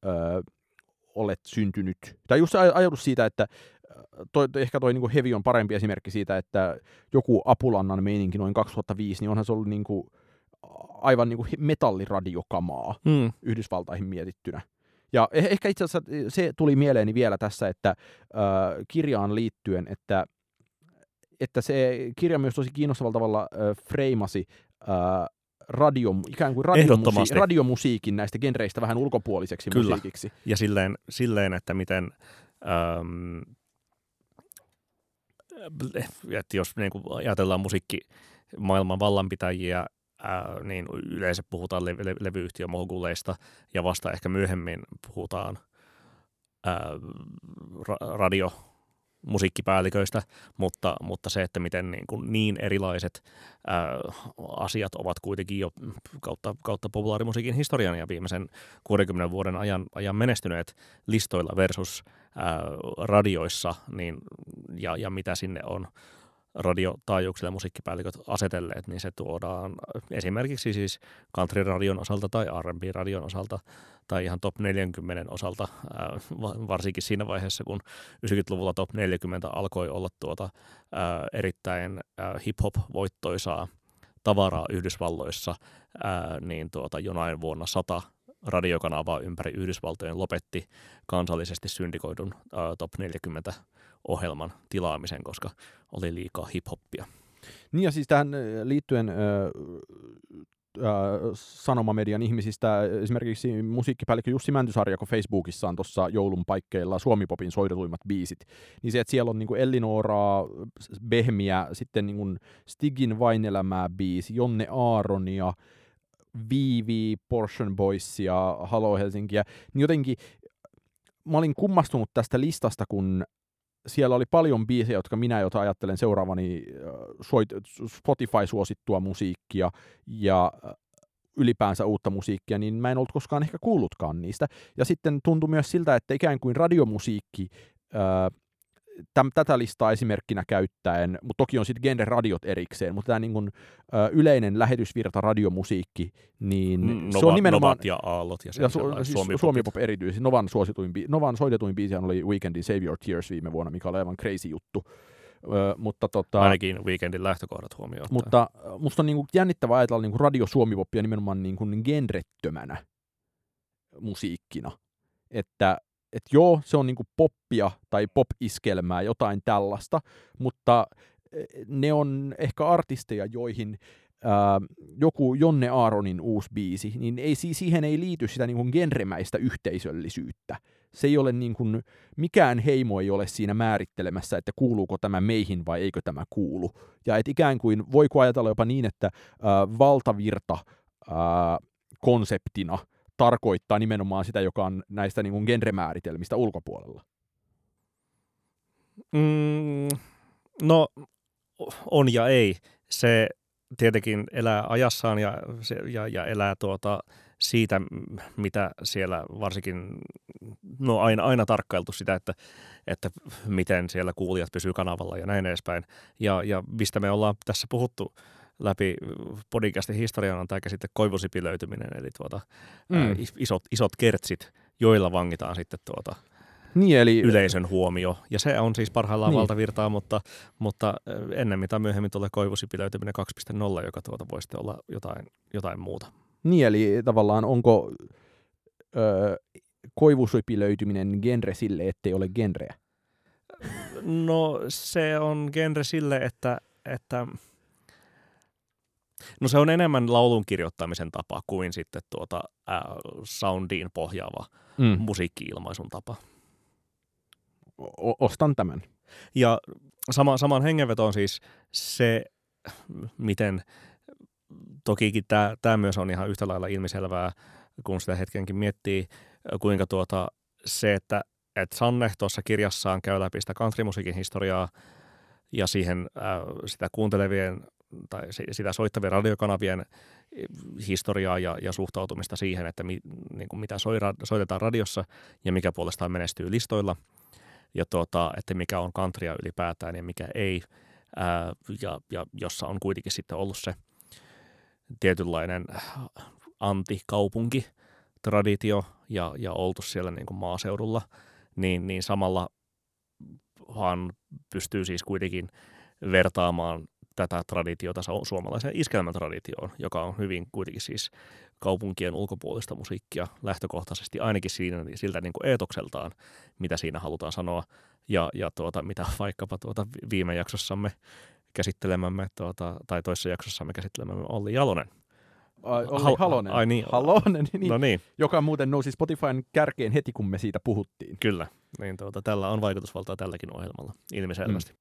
ö, olet syntynyt. Tai just ajatus siitä, että toi, toi- ehkä toi niin Hevi on parempi esimerkki siitä, että joku Apulannan meininki noin 2005, niin onhan se ollut niin kuin, aivan niin kuin metalliradiokamaa. Mm. Yhdysvaltaihin mietittynä. Ja eh- ehkä itse asiassa se tuli mieleeni vielä tässä, että äh, kirjaan liittyen, että, että se kirja myös tosi kiinnostavalla tavalla äh, freimasi äh, radio, ikään kuin radiomusi- radiomusiikin näistä genreistä vähän ulkopuoliseksi Kyllä. musiikiksi. Ja silleen, silleen että miten, äm, että jos niin kuin ajatellaan musiikkimaailman vallanpitäjiä ää, niin yleensä puhutaan le- le- moguleista ja vasta ehkä myöhemmin puhutaan ää, ra- radio musiikkipäälliköistä, mutta, mutta se, että miten niin, kuin niin erilaiset ää, asiat ovat kuitenkin jo kautta, kautta populaarimusiikin historian ja viimeisen 60 vuoden ajan, ajan menestyneet listoilla versus ää, radioissa, niin, ja, ja mitä sinne on radiotaajuuksille musiikkipäälliköt asetelleet, niin se tuodaan esimerkiksi siis country-radion osalta tai R&B-radion osalta tai ihan top 40 osalta, varsinkin siinä vaiheessa, kun 90-luvulla top 40 alkoi olla tuota erittäin hip-hop-voittoisaa tavaraa Yhdysvalloissa, niin tuota jonain vuonna sata radiokanavaa ympäri Yhdysvaltojen lopetti kansallisesti syndikoidun top 40 ohjelman tilaamisen, koska oli liikaa hip-hoppia. Niin ja siis tähän liittyen äh, sanomamedian ihmisistä, esimerkiksi musiikkipäällikkö Jussi Mäntysarja, kun Facebookissa on tuossa joulun paikkeilla Suomipopin soitetuimmat biisit, niin se, että siellä on niinku Ellinoraa, Behmiä, sitten niinku Stigin Vainelämää biisi, Jonne Aaronia, Viivi, Portion Boysia, Halo Helsinkiä, niin jotenkin mä olin kummastunut tästä listasta, kun siellä oli paljon biisejä, jotka minä, jota ajattelen seuraavani Spotify-suosittua musiikkia ja ylipäänsä uutta musiikkia, niin mä en ollut koskaan ehkä kuullutkaan niistä. Ja sitten tuntui myös siltä, että ikään kuin radiomusiikki täm, tätä listaa esimerkkinä käyttäen, mutta toki on sitten genre-radiot erikseen, mutta tämä niin yleinen lähetysvirta radiomusiikki, niin Nova, se on nimenomaan... Novat ja Aallot ja, ja su- siis Suomi, Suomi Pop erityisesti. Novan, suosituin, Novan soitetuin biisi oli Weekendin Save Your Tears viime vuonna, mikä oli aivan crazy juttu. Ö, mutta tota, Ainakin Weekendin lähtökohdat huomioon. Mutta musta on niin kuin jännittävää ajatella niin kuin radio Suomi Popia nimenomaan niin kuin genrettömänä musiikkina. Että että joo, se on niinku poppia tai pop-iskelmää, jotain tällaista, mutta e, ne on ehkä artisteja, joihin ää, joku Jonne Aaronin uusi biisi, niin ei, siihen ei liity sitä niin genremäistä yhteisöllisyyttä. Se ei ole niin kuin, mikään heimo ei ole siinä määrittelemässä, että kuuluuko tämä meihin vai eikö tämä kuulu. Ja et ikään kuin, voiko ajatella jopa niin, että ää, valtavirta ää, konseptina – tarkoittaa nimenomaan sitä, joka on näistä niin kuin genremääritelmistä ulkopuolella? Mm, no, on ja ei. Se tietenkin elää ajassaan ja, ja, ja elää tuota siitä, mitä siellä varsinkin, no aina, aina tarkkailtu sitä, että, että miten siellä kuulijat pysyy kanavalla ja näin edespäin. Ja, ja mistä me ollaan tässä puhuttu läpi podcastin historian on tämä käsite koivusipilöityminen, eli tuota, mm. ää, isot, isot kertsit, joilla vangitaan sitten tuota, niin, eli... yleisön huomio. Ja se on siis parhaillaan niin. valtavirtaa, mutta, mutta ennen mitä myöhemmin tulee koivusipilöityminen 2.0, joka tuota voi sitten olla jotain, jotain muuta. Niin, eli tavallaan onko öö, koivusipilöityminen genre sille, ettei ole genreä? No se on genre sille, että, että – No se on enemmän laulun kirjoittamisen tapa kuin sitten tuota äh, soundiin pohjaava mm. musiikki-ilmaisun tapa. O- ostan tämän. Ja sama, saman hengenveto siis se, miten tokikin tämä myös on ihan yhtä lailla ilmiselvää, kun sitä hetkenkin miettii, kuinka tuota, se, että että Sanne tuossa kirjassaan käy läpi sitä historiaa ja siihen äh, sitä kuuntelevien tai sitä soittavien radiokanavien eh, historiaa ja, ja suhtautumista siihen, että mi, niin kuin mitä soira, soitetaan radiossa ja mikä puolestaan menestyy listoilla. Ja tuota, että mikä on countrya ylipäätään ja mikä ei, ää, ja, ja jossa on kuitenkin sitten ollut se tietynlainen antikaupunki traditio ja, ja oltu siellä niin kuin maaseudulla, niin, niin samalla vaan pystyy siis kuitenkin vertaamaan tätä traditiota suomalaiseen iskelmätraditioon, joka on hyvin kuitenkin siis kaupunkien ulkopuolista musiikkia lähtökohtaisesti, ainakin siinä, siltä niin kuin eetokseltaan, mitä siinä halutaan sanoa, ja, ja tuota, mitä vaikkapa tuota viime jaksossamme käsittelemämme, tuota, tai toisessa jaksossamme käsittelemämme Olli Jalonen. Ai, Olli Hal- Halonen. Ai niin. Halonen, niin, no niin. joka muuten nousi Spotifyn kärkeen heti, kun me siitä puhuttiin. Kyllä, niin tuota, tällä on vaikutusvaltaa tälläkin ohjelmalla, ilmiselvästi. Mm.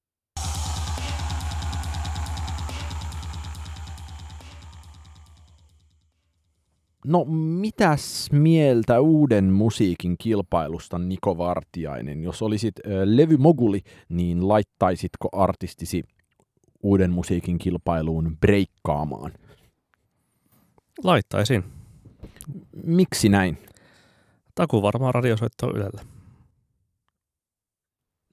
No, mitäs mieltä uuden musiikin kilpailusta, Niko Vartiainen? Jos olisit ö, levymoguli, niin laittaisitko artistisi uuden musiikin kilpailuun breikkaamaan? Laittaisin. Miksi näin? Taku varmaan radiosoittoa Ylellä.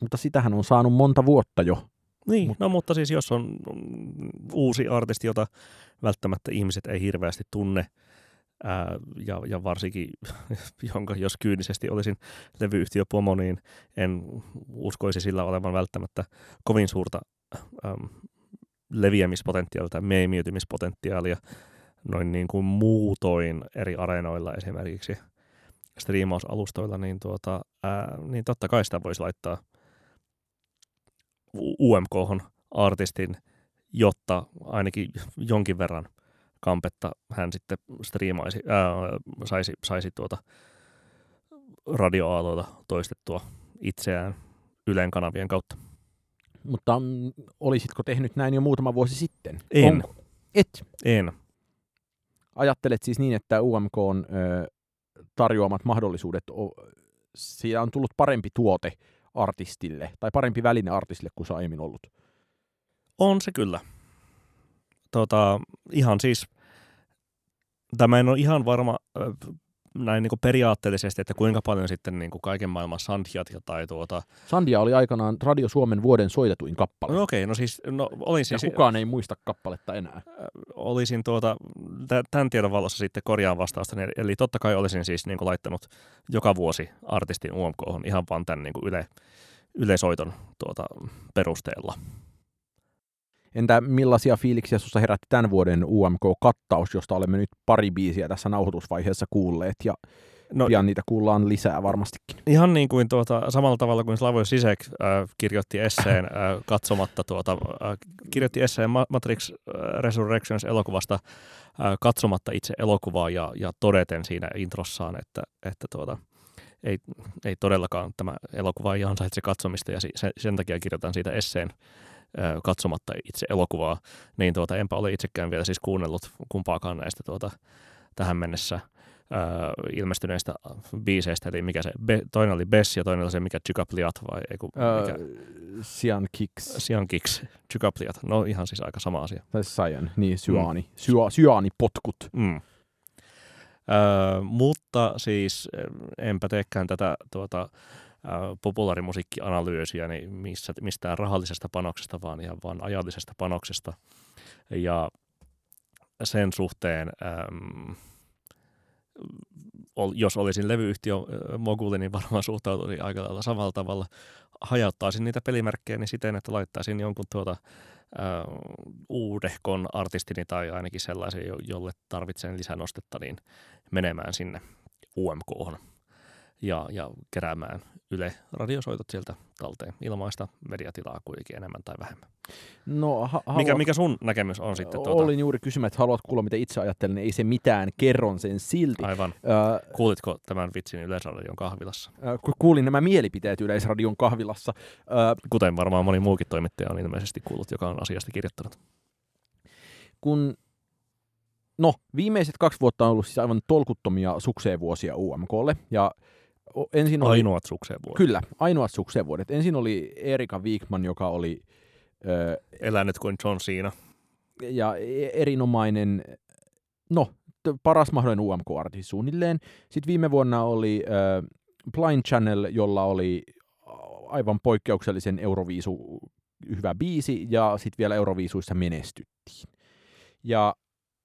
Mutta sitähän on saanut monta vuotta jo. Niin, Mut- no mutta siis jos on mm, uusi artisti, jota välttämättä ihmiset ei hirveästi tunne, ää, ja, ja varsinkin, jonka jos kyynisesti olisin levyyhtiöpomo, niin en uskoisi sillä olevan välttämättä kovin suurta äm, leviämispotentiaalia tai meemiytymispotentiaalia noin niin kuin muutoin eri areenoilla esimerkiksi striimausalustoilla, niin, tuota, ää, niin totta kai sitä voisi laittaa UMK artistin, jotta ainakin jonkin verran kampetta hän sitten striimaisi, ää, saisi, saisi tuota radioaaloilla toistettua itseään Ylen kanavien kautta. Mutta olisitko tehnyt näin jo muutama vuosi sitten? En. Onko? Et. En. Ajattelet siis niin, että UMK on ö, tarjoamat mahdollisuudet, o, siitä on tullut parempi tuote artistille, tai parempi väline artistille kuin se aiemmin ollut. On se kyllä. Tota, ihan siis, tämä en ole ihan varma näin niin kuin periaatteellisesti, että kuinka paljon sitten niin kuin kaiken maailman sandhiat tai tuota, Sandia oli aikanaan Radio Suomen vuoden soitetuin kappale. no okei, no siis, no olin ja siis, kukaan ei muista kappaletta enää. olisin tuota, tä- tämän tiedon valossa sitten korjaan vastausta, eli, eli totta kai olisin siis niin kuin laittanut joka vuosi artistin UMK ihan vaan tämän niin kuin yle, ylesoiton tuota, perusteella. Entä millaisia fiiliksiä sinussa herätti tämän vuoden UMK-kattaus, josta olemme nyt pari biisiä tässä nauhoitusvaiheessa kuulleet, ja No, pian niitä kuullaan lisää varmastikin. Ihan niin kuin tuota, samalla tavalla kuin Slavoj Zizek äh, kirjoitti esseen äh, katsomatta, tuota, äh, kirjoitti esseen Ma- Matrix äh, Resurrections elokuvasta äh, katsomatta itse elokuvaa ja, ja todeten siinä introssaan, että, että tuota, ei, ei todellakaan tämä elokuva ei ansaitse katsomista ja sen, sen takia kirjoitan siitä esseen katsomatta itse elokuvaa, niin tuota, enpä ole itsekään vielä siis kuunnellut kumpaakaan näistä tuota, tähän mennessä ää, ilmestyneistä biiseistä, eli mikä se, Be, toinen oli Bess ja toinen oli se, mikä Chykapliat vai ei kun, mikä, Sian Kicks, Sian Kicks, Chykapliat, no ihan siis aika sama asia. tai Cyan, niin Syaani, mm. Sya, Syaani-potkut. Mm. Öö, mutta siis enpä teekään tätä tuota, populaarimusiikkianalyysiä niin missä, mistään rahallisesta panoksesta, vaan ihan vaan ajallisesta panoksesta. Ja sen suhteen, äm, jos olisin levyyhtiö moguli, niin varmaan suhtautuisin aika lailla samalla tavalla. Hajauttaisin niitä pelimerkkejä niin siten, että laittaisin jonkun tuota, ö, uudehkon artistini tai ainakin sellaisen, jo- jolle tarvitsen lisänostetta, niin menemään sinne UMK ja, ja keräämään Yle radiosoitot sieltä talteen. Ilmaista mediatilaa kuitenkin enemmän tai vähemmän. No, ha- Mikä, haluat- mikä sun näkemys on sitten? Tuota, Olin juuri kysymään, että haluat kuulla, mitä itse ajattelen, niin ei se mitään, kerron sen silti. Aivan. Öö, Kuulitko tämän vitsin Yleisradion kahvilassa? kun kuulin nämä mielipiteet Yleisradion kahvilassa, öö, Kuten varmaan moni muukin toimittaja on ilmeisesti kuullut, joka on asiasta kirjoittanut. kun no, viimeiset kaksi vuotta on ollut siis aivan tolkuttomia sukseevuosia UMKlle, ja ensin oli, Ainoat sukseen vuodet. kyllä, ainoat sukseevuodet. Ensin oli Erika Wigman, joka oli öö, Elänyt kuin John Cena. ja erinomainen, no, paras mahdollinen UMK-artisti suunnilleen. Sitten viime vuonna oli äh, Blind Channel, jolla oli aivan poikkeuksellisen Euroviisu hyvä biisi, ja sitten vielä Euroviisuissa menestyttiin. Ja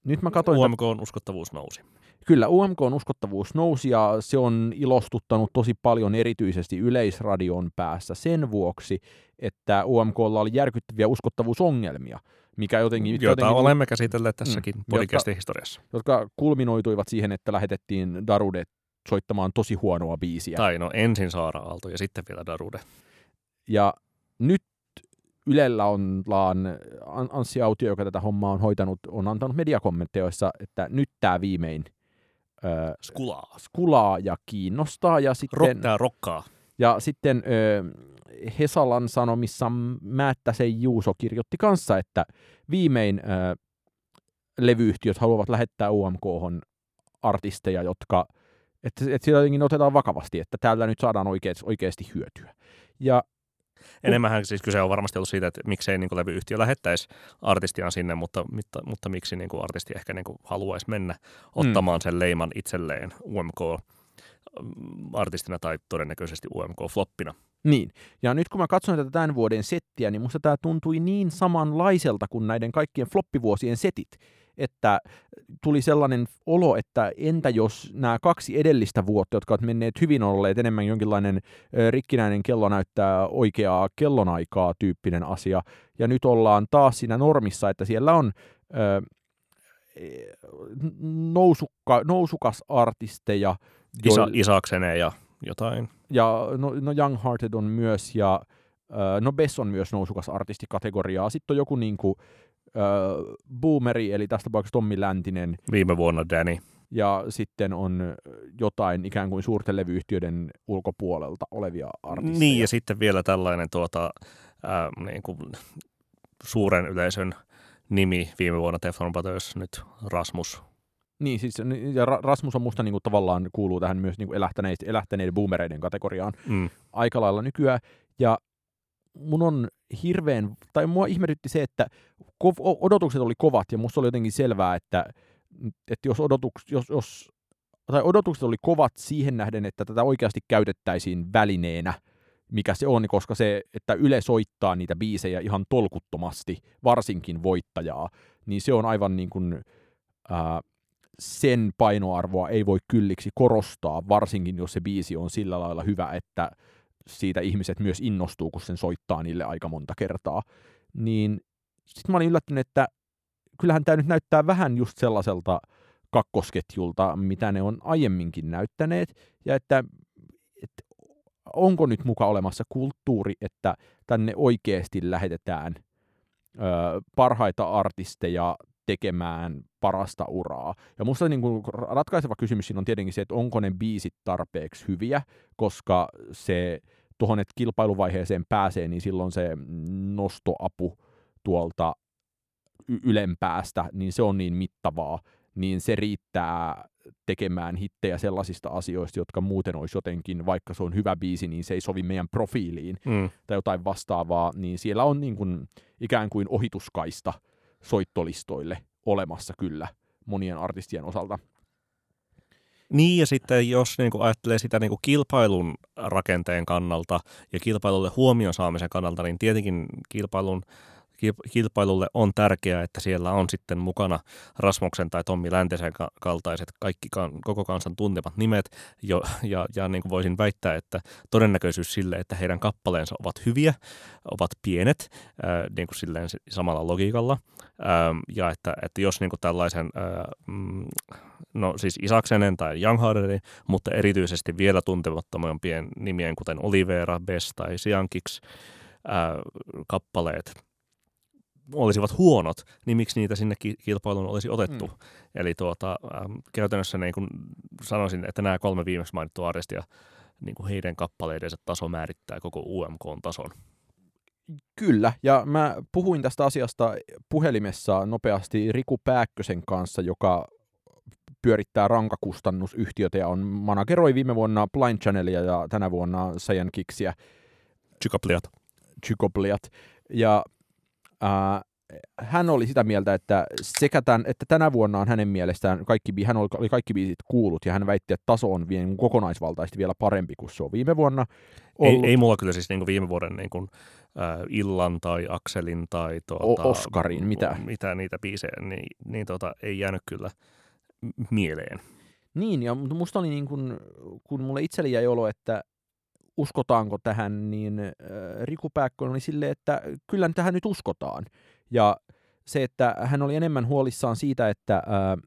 nyt mä katsoin, UMK on uskottavuus nousi. Kyllä UMK on uskottavuus nousi, ja se on ilostuttanut tosi paljon erityisesti Yleisradion päässä sen vuoksi, että UMKlla oli järkyttäviä uskottavuusongelmia, mikä jotenkin... Joita jotenkin olemme käsitelleet tässäkin Mm, podcastin historiassa. jotka kulminoituivat siihen, että lähetettiin Darude soittamaan tosi huonoa biisiä. Tai no ensin Saara Aalto ja sitten vielä Darude. Ja nyt Ylellä ollaan, An- Anssi Autio, joka tätä hommaa on hoitanut, on antanut mediakommentteja, joissa, että nyt tämä viimein ö, Skulaa. skulaa ja kiinnostaa. Ja sitten, Rock, rokkaa. ja sitten ö, Hesalan sanomissa Määttäsen Juuso kirjoitti kanssa, että viimein ö, levyyhtiöt haluavat lähettää UMK artisteja, jotka, että, että sitä jotenkin otetaan vakavasti, että täällä nyt saadaan oikeasti, oikeasti hyötyä. Ja Enemmänhän siis kyse on varmasti ollut siitä, että miksei niin kuin levyyhtiö lähettäisi artistiaan sinne, mutta, mutta, mutta miksi niin kuin artisti ehkä niin kuin haluaisi mennä ottamaan mm. sen leiman itselleen UMK-artistina tai todennäköisesti UMK-floppina. Niin, ja nyt kun mä katson tätä tämän vuoden settiä, niin musta tämä tuntui niin samanlaiselta kuin näiden kaikkien floppivuosien setit, että tuli sellainen olo, että entä jos nämä kaksi edellistä vuotta, jotka ovat menneet hyvin olleet enemmän jonkinlainen rikkinäinen kello näyttää oikeaa kellonaikaa tyyppinen asia, ja nyt ollaan taas siinä normissa, että siellä on ö, nousukka, nousukas artisteja. Isa, Isaksene ja jotain. Ja no, no Young Hearted on myös, ja no Bess on myös nousukas artistikategoriaa. Sitten on joku niinku, äh, Boomeri, eli tästä tapauksessa Tommi Läntinen. Viime vuonna Danny. Ja sitten on jotain ikään kuin suurten levyyhtiöiden ulkopuolelta olevia artisteja. Niin, ja sitten vielä tällainen tuota, äh, niin kuin suuren yleisön nimi viime vuonna Teflon Brothers, nyt Rasmus. Niin, siis ja Rasmus on musta niin kuin, tavallaan kuuluu tähän myös niin kuin elähtäneiden, elähtäneiden boomereiden kategoriaan mm. aika lailla nykyään. Ja mun on hirveän, tai mua ihmetytti se, että odotukset oli kovat ja musta oli jotenkin selvää, että, että jos, odotuks, jos, jos tai odotukset oli kovat siihen nähden, että tätä oikeasti käytettäisiin välineenä, mikä se on, koska se, että Yle soittaa niitä biisejä ihan tolkuttomasti, varsinkin voittajaa, niin se on aivan niin kuin, ää, sen painoarvoa ei voi kylliksi korostaa, varsinkin jos se biisi on sillä lailla hyvä, että siitä ihmiset myös innostuu, kun sen soittaa niille aika monta kertaa. Niin sitten mä olin yllättynyt, että kyllähän tämä nyt näyttää vähän just sellaiselta kakkosketjulta, mitä ne on aiemminkin näyttäneet, ja että, että onko nyt muka olemassa kulttuuri, että tänne oikeasti lähetetään ö, parhaita artisteja tekemään parasta uraa. Ja musta niin kuin ratkaiseva kysymys siinä on tietenkin se, että onko ne biisit tarpeeksi hyviä, koska se tuohon, että kilpailuvaiheeseen pääsee, niin silloin se nostoapu tuolta ylempäästä, niin se on niin mittavaa, niin se riittää tekemään hittejä sellaisista asioista, jotka muuten olisi jotenkin, vaikka se on hyvä biisi, niin se ei sovi meidän profiiliin mm. tai jotain vastaavaa, niin siellä on niin kuin, ikään kuin ohituskaista soittolistoille olemassa kyllä monien artistien osalta. Niin, ja sitten jos niin kuin ajattelee sitä niin kuin kilpailun rakenteen kannalta ja kilpailulle huomion saamisen kannalta, niin tietenkin kilpailun kilpailulle on tärkeää, että siellä on sitten mukana Rasmuksen tai Tommi Läntisen kaltaiset kaikki koko kansan tuntemat nimet, jo, ja, ja niin kuin voisin väittää, että todennäköisyys sille, että heidän kappaleensa ovat hyviä, ovat pienet, ää, niin kuin silleen samalla logiikalla, ää, ja että, että jos niin kuin tällaisen, mm, no siis Isaksenen tai Youngharderin, mutta erityisesti vielä tuntemattomampien nimien, kuten Olivera, Bess tai Siankix, ää, kappaleet – olisivat huonot, niin miksi niitä sinne kilpailuun olisi otettu. Mm. Eli tuota, ähm, käytännössä niin kuin sanoisin, että nämä kolme viimeksi mainittua artistia, niin kuin heidän kappaleidensa taso määrittää koko UMK-tason. Kyllä, ja mä puhuin tästä asiasta puhelimessa nopeasti Riku Pääkkösen kanssa, joka pyörittää rankakustannusyhtiötä ja on manageroi viime vuonna Blind Channelia ja tänä vuonna Saiyan Kicksiä. Chykopliat. Chykopliat. Ja hän oli sitä mieltä, että, sekä tämän, että tänä vuonna on hänen mielestään kaikki, hän oli, kaikki biisit kuulut ja hän väitti, että taso on vielä niin kokonaisvaltaisesti vielä parempi kuin se on viime vuonna ollut. Ei, ei mulla kyllä siis niin kuin viime vuoden niin kuin, äh, Illan tai Akselin tai tuota, Oskarin, mitä? mitä niitä biisejä, niin, niin tuota, ei jäänyt kyllä mieleen. Niin, ja musta oli niin kuin, kun mulle itselle jäi olo, että uskotaanko tähän, niin äh, Riku Pääkkönen oli silleen, että kyllä tähän nyt uskotaan. Ja se, että hän oli enemmän huolissaan siitä, että, äh,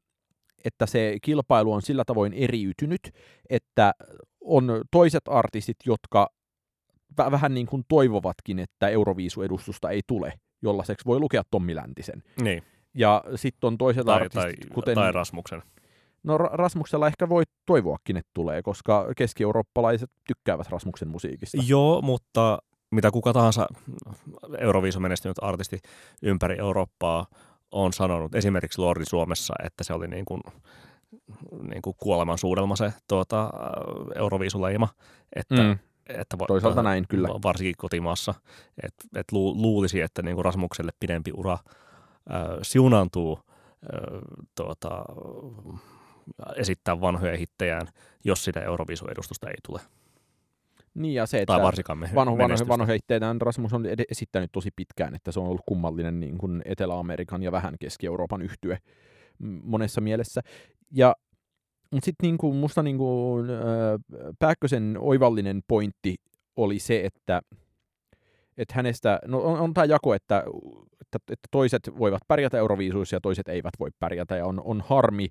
että se kilpailu on sillä tavoin eriytynyt, että on toiset artistit, jotka vähän niin kuin toivovatkin, että Euroviisu-edustusta ei tule, jollaiseksi voi lukea Tommi Läntisen. Niin. Ja sitten on toiset tai, artistit, tai, kuten... Tai Rasmuksen. No Rasmuksella ehkä voi toivoakin, että tulee, koska keski-eurooppalaiset tykkäävät Rasmuksen musiikista. Joo, mutta mitä kuka tahansa Euroviisun menestynyt artisti ympäri Eurooppaa on sanonut, esimerkiksi Lordi Suomessa, että se oli niin kuin niin kuin kuoleman suudelma se tuota, Euroviisuleima, että, Mm. että va- Toisaalta näin, kyllä. va- varsinkin kotimaassa, että et lu, luulisi, että niin kuin Rasmukselle pidempi ura äh, siunaantuu äh, tuota, esittää vanhoja hittejään, jos sitä Euroviisuedustusta ei tule. Niin ja se, että Tai varsinkaan me, vanho, vanho, vanhoja itteitään Rasmus on ed- esittänyt tosi pitkään, että se on ollut kummallinen niin kuin Etelä-Amerikan ja vähän Keski-Euroopan yhtye monessa mielessä. Ja, mutta sitten niin kuin, musta niin kuin, äh, Pääkkösen oivallinen pointti oli se, että, että hänestä, no on, on tämä jako, että, että, että toiset voivat pärjätä Euroviisuissa ja toiset eivät voi pärjätä, ja on, on harmi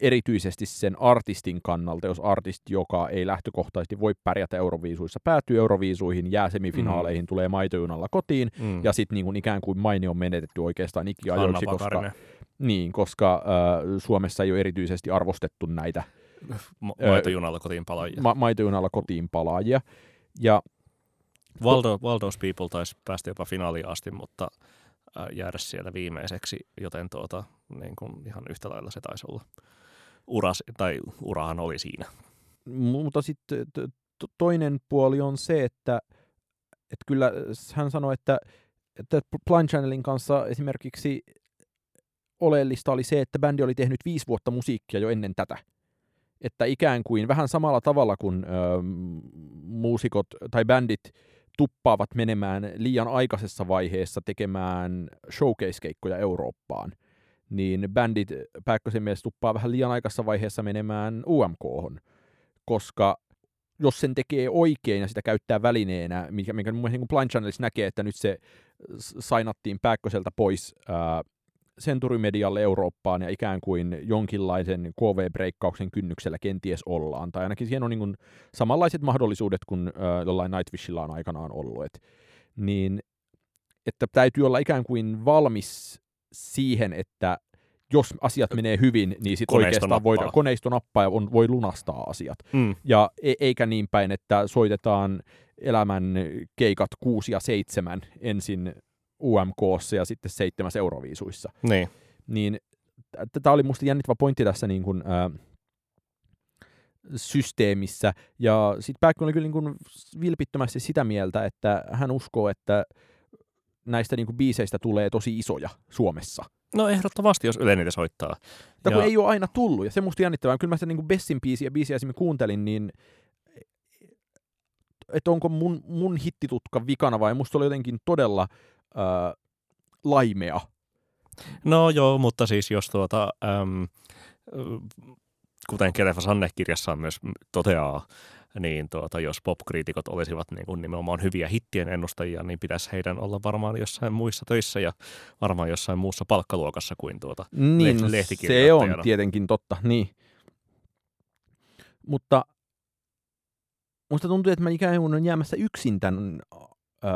erityisesti sen artistin kannalta, jos artisti, joka ei lähtökohtaisesti voi pärjätä Euroviisuissa, päätyy Euroviisuihin, jää semifinaaleihin, mm. tulee maitojunalla kotiin, Mm. ja sitten niin ikään kuin maine on menetetty oikeastaan ikiajoiksi, koska, niin, koska äh, Suomessa ei ole erityisesti arvostettu näitä ma- maitojunalla kotiin palaajia. ma- maitojunalla kotiin palaajia. Ja Valdo, Valdo's People taisi päästä jopa finaaliin asti, mutta jäädä siellä viimeiseksi, joten tuota, niin kuin ihan yhtä lailla se taisi olla uras, tai urahan oli siinä. mutta sitten toinen puoli on se, että, että kyllä hän sanoi, että, että Blind Channelin kanssa esimerkiksi oleellista oli se, että bändi oli tehnyt viisi vuotta musiikkia jo ennen tätä. Että ikään kuin vähän samalla tavalla kuin ö, muusikot tai bändit tuppaavat menemään liian aikaisessa vaiheessa tekemään showcase-keikkoja Eurooppaan, niin bändit Pääkkösen mielestä tuppaa vähän liian aikaisessa vaiheessa menemään UMKhon, koska jos sen tekee oikein ja sitä käyttää välineenä, mikä, mikä mun mielestä niin Blind Channelissa näkee, että nyt se sainattiin Pääkköseltä pois ää, Century-medialle Eurooppaan ja ikään kuin jonkinlaisen KV-breikkauksen kynnyksellä kenties ollaan. Tai ainakin siihen on niin kuin samanlaiset mahdollisuudet kuin ää, jollain Nightwishilla on aikanaan ollut. Et, niin, että täytyy olla ikään kuin valmis siihen, että jos asiat menee hyvin, niin sitten oikeastaan nappaa. voidaan, koneisto nappaa ja on, voi lunastaa asiat. Mm. Ja e- eikä niin päin, että soitetaan elämän keikat 6 ja 7 ensin UMKssa ja sitten seitsemäs Euroviisuissa. Niin. Niin tämä oli musta jännittävä pointti tässä niin kuin, ää, systeemissä. Ja sitten Pääkkö oli kyllä niin kuin vilpittömästi sitä mieltä, että hän uskoo, että näistä niin kuin biiseistä tulee tosi isoja Suomessa. No ehdottomasti, jos Yle niitä soittaa. Mutta kun ei ole aina tullut, ja se musta jännittävää. Kyllä mä sitä niin kuin Bessin biisiä, biisiä esimerkiksi kuuntelin, niin että onko mun, mun hittitutka vikana vai musta oli jotenkin todella äh, laimea. No joo, mutta siis jos tuota, äm, kuten Kelefa Sanne kirjassaan myös toteaa, niin tuota, jos popkriitikot olisivat niin kuin nimenomaan hyviä hittien ennustajia, niin pitäisi heidän olla varmaan jossain muissa töissä ja varmaan jossain muussa palkkaluokassa kuin tuota. Niin, no, se on tietenkin totta, niin. Mutta musta tuntuu, että mä ikään kuin on jäämässä yksin tämän äh,